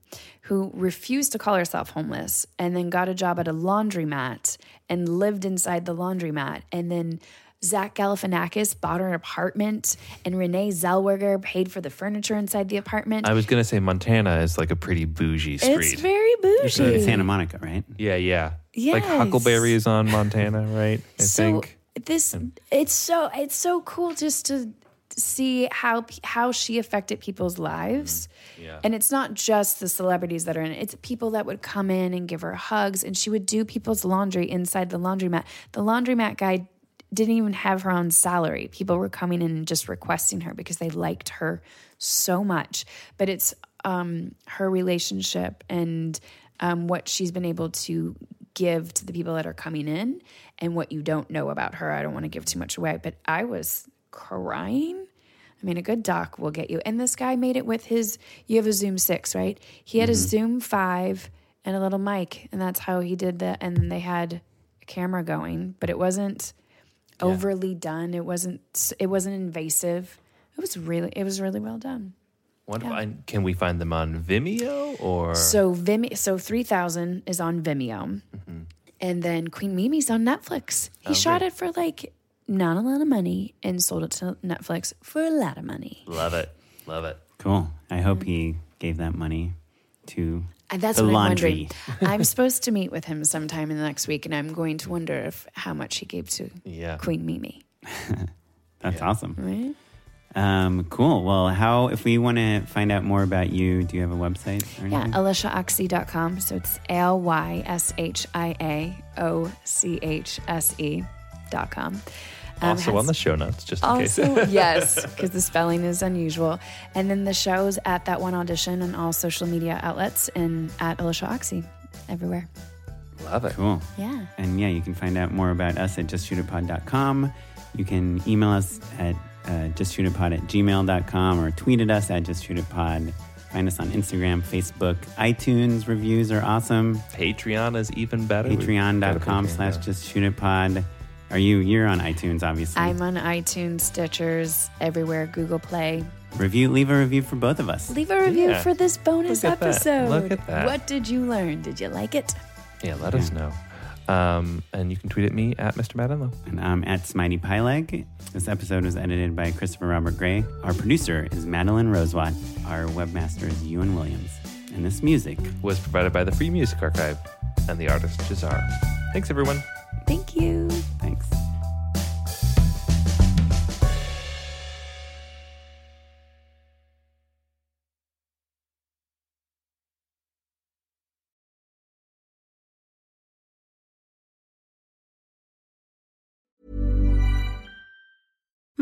who refused to call herself homeless and then got a job at a laundromat and lived inside the laundromat. And then Zach Galifianakis bought her an apartment and Renee Zellweger paid for the furniture inside the apartment. I was gonna say Montana is like a pretty bougie street. it's very bougie. It's Santa Monica, right? yeah, yeah. Yes. Like Yes. Huckleberry is on Montana, right? I so think. this it's so it's so cool just to see how how she affected people's lives Yeah. and it's not just the celebrities that are in it it's people that would come in and give her hugs and she would do people's laundry inside the laundromat the laundromat guy didn't even have her own salary people were coming in and just requesting her because they liked her so much but it's um, her relationship and um, what she's been able to give to the people that are coming in and what you don't know about her. I don't want to give too much away, but I was crying. I mean, a good doc will get you. And this guy made it with his, you have a Zoom 6, right? He had a mm-hmm. Zoom 5 and a little mic, and that's how he did that. And then they had a camera going, but it wasn't overly done. It wasn't, it wasn't invasive. It was really, it was really well done. What I, can we find them on Vimeo or So Vimeo, so three thousand is on Vimeo, mm-hmm. and then Queen Mimi's on Netflix. He shot it for like not a lot of money and sold it to Netflix for a lot of money. love it, love it. Cool. I hope he gave that money to And that's the what laundry. I'm wondering. I'm supposed to meet with him sometime in the next week, and I'm going to wonder if how much he gave to Yeah. Queen Mimi. That's awesome. Right? Um, cool. Well, how if we want to find out more about you? Do you have a website or Yeah, anything? alyshiaochse.com. So it's A L Y S H I A O C H S E dot com. Um, Also has- on the show notes, just in Also, case. yes, because the spelling is unusual. And then the shows at that one audition on all social media outlets and at Alyshia Ochse everywhere. love it. Cool. Yeah. And yeah, you can find out more about us at justshootitpod.com. You can email us at uh, justshootitpod at gmail.com or tweet at us at justshootitpod. Find us on Instagram, Facebook, iTunes. Reviews are awesome. Patreon is even better. We've got a Patreon.com slash now. justshootitpod. Are you, you're on iTunes, obviously. I'm on iTunes, Stitchers, everywhere, Google Play. Review, leave a review for both of us. Leave a review Yeah. for this bonus Look at that. episode. Look at that. What did you learn? Did you like it? Yeah, let us know. Um, and you can tweet at me at Mr. MattEnlow. And I'm at Smitey Pyleg. This episode was edited by Christopher Robert Gray. Our producer is Madeline Rosewatt. Our webmaster is Ewan Williams. And this music Was provided by the Free Music Archive and the artist Jahzzar. Thanks, everyone. Thank you. Thanks.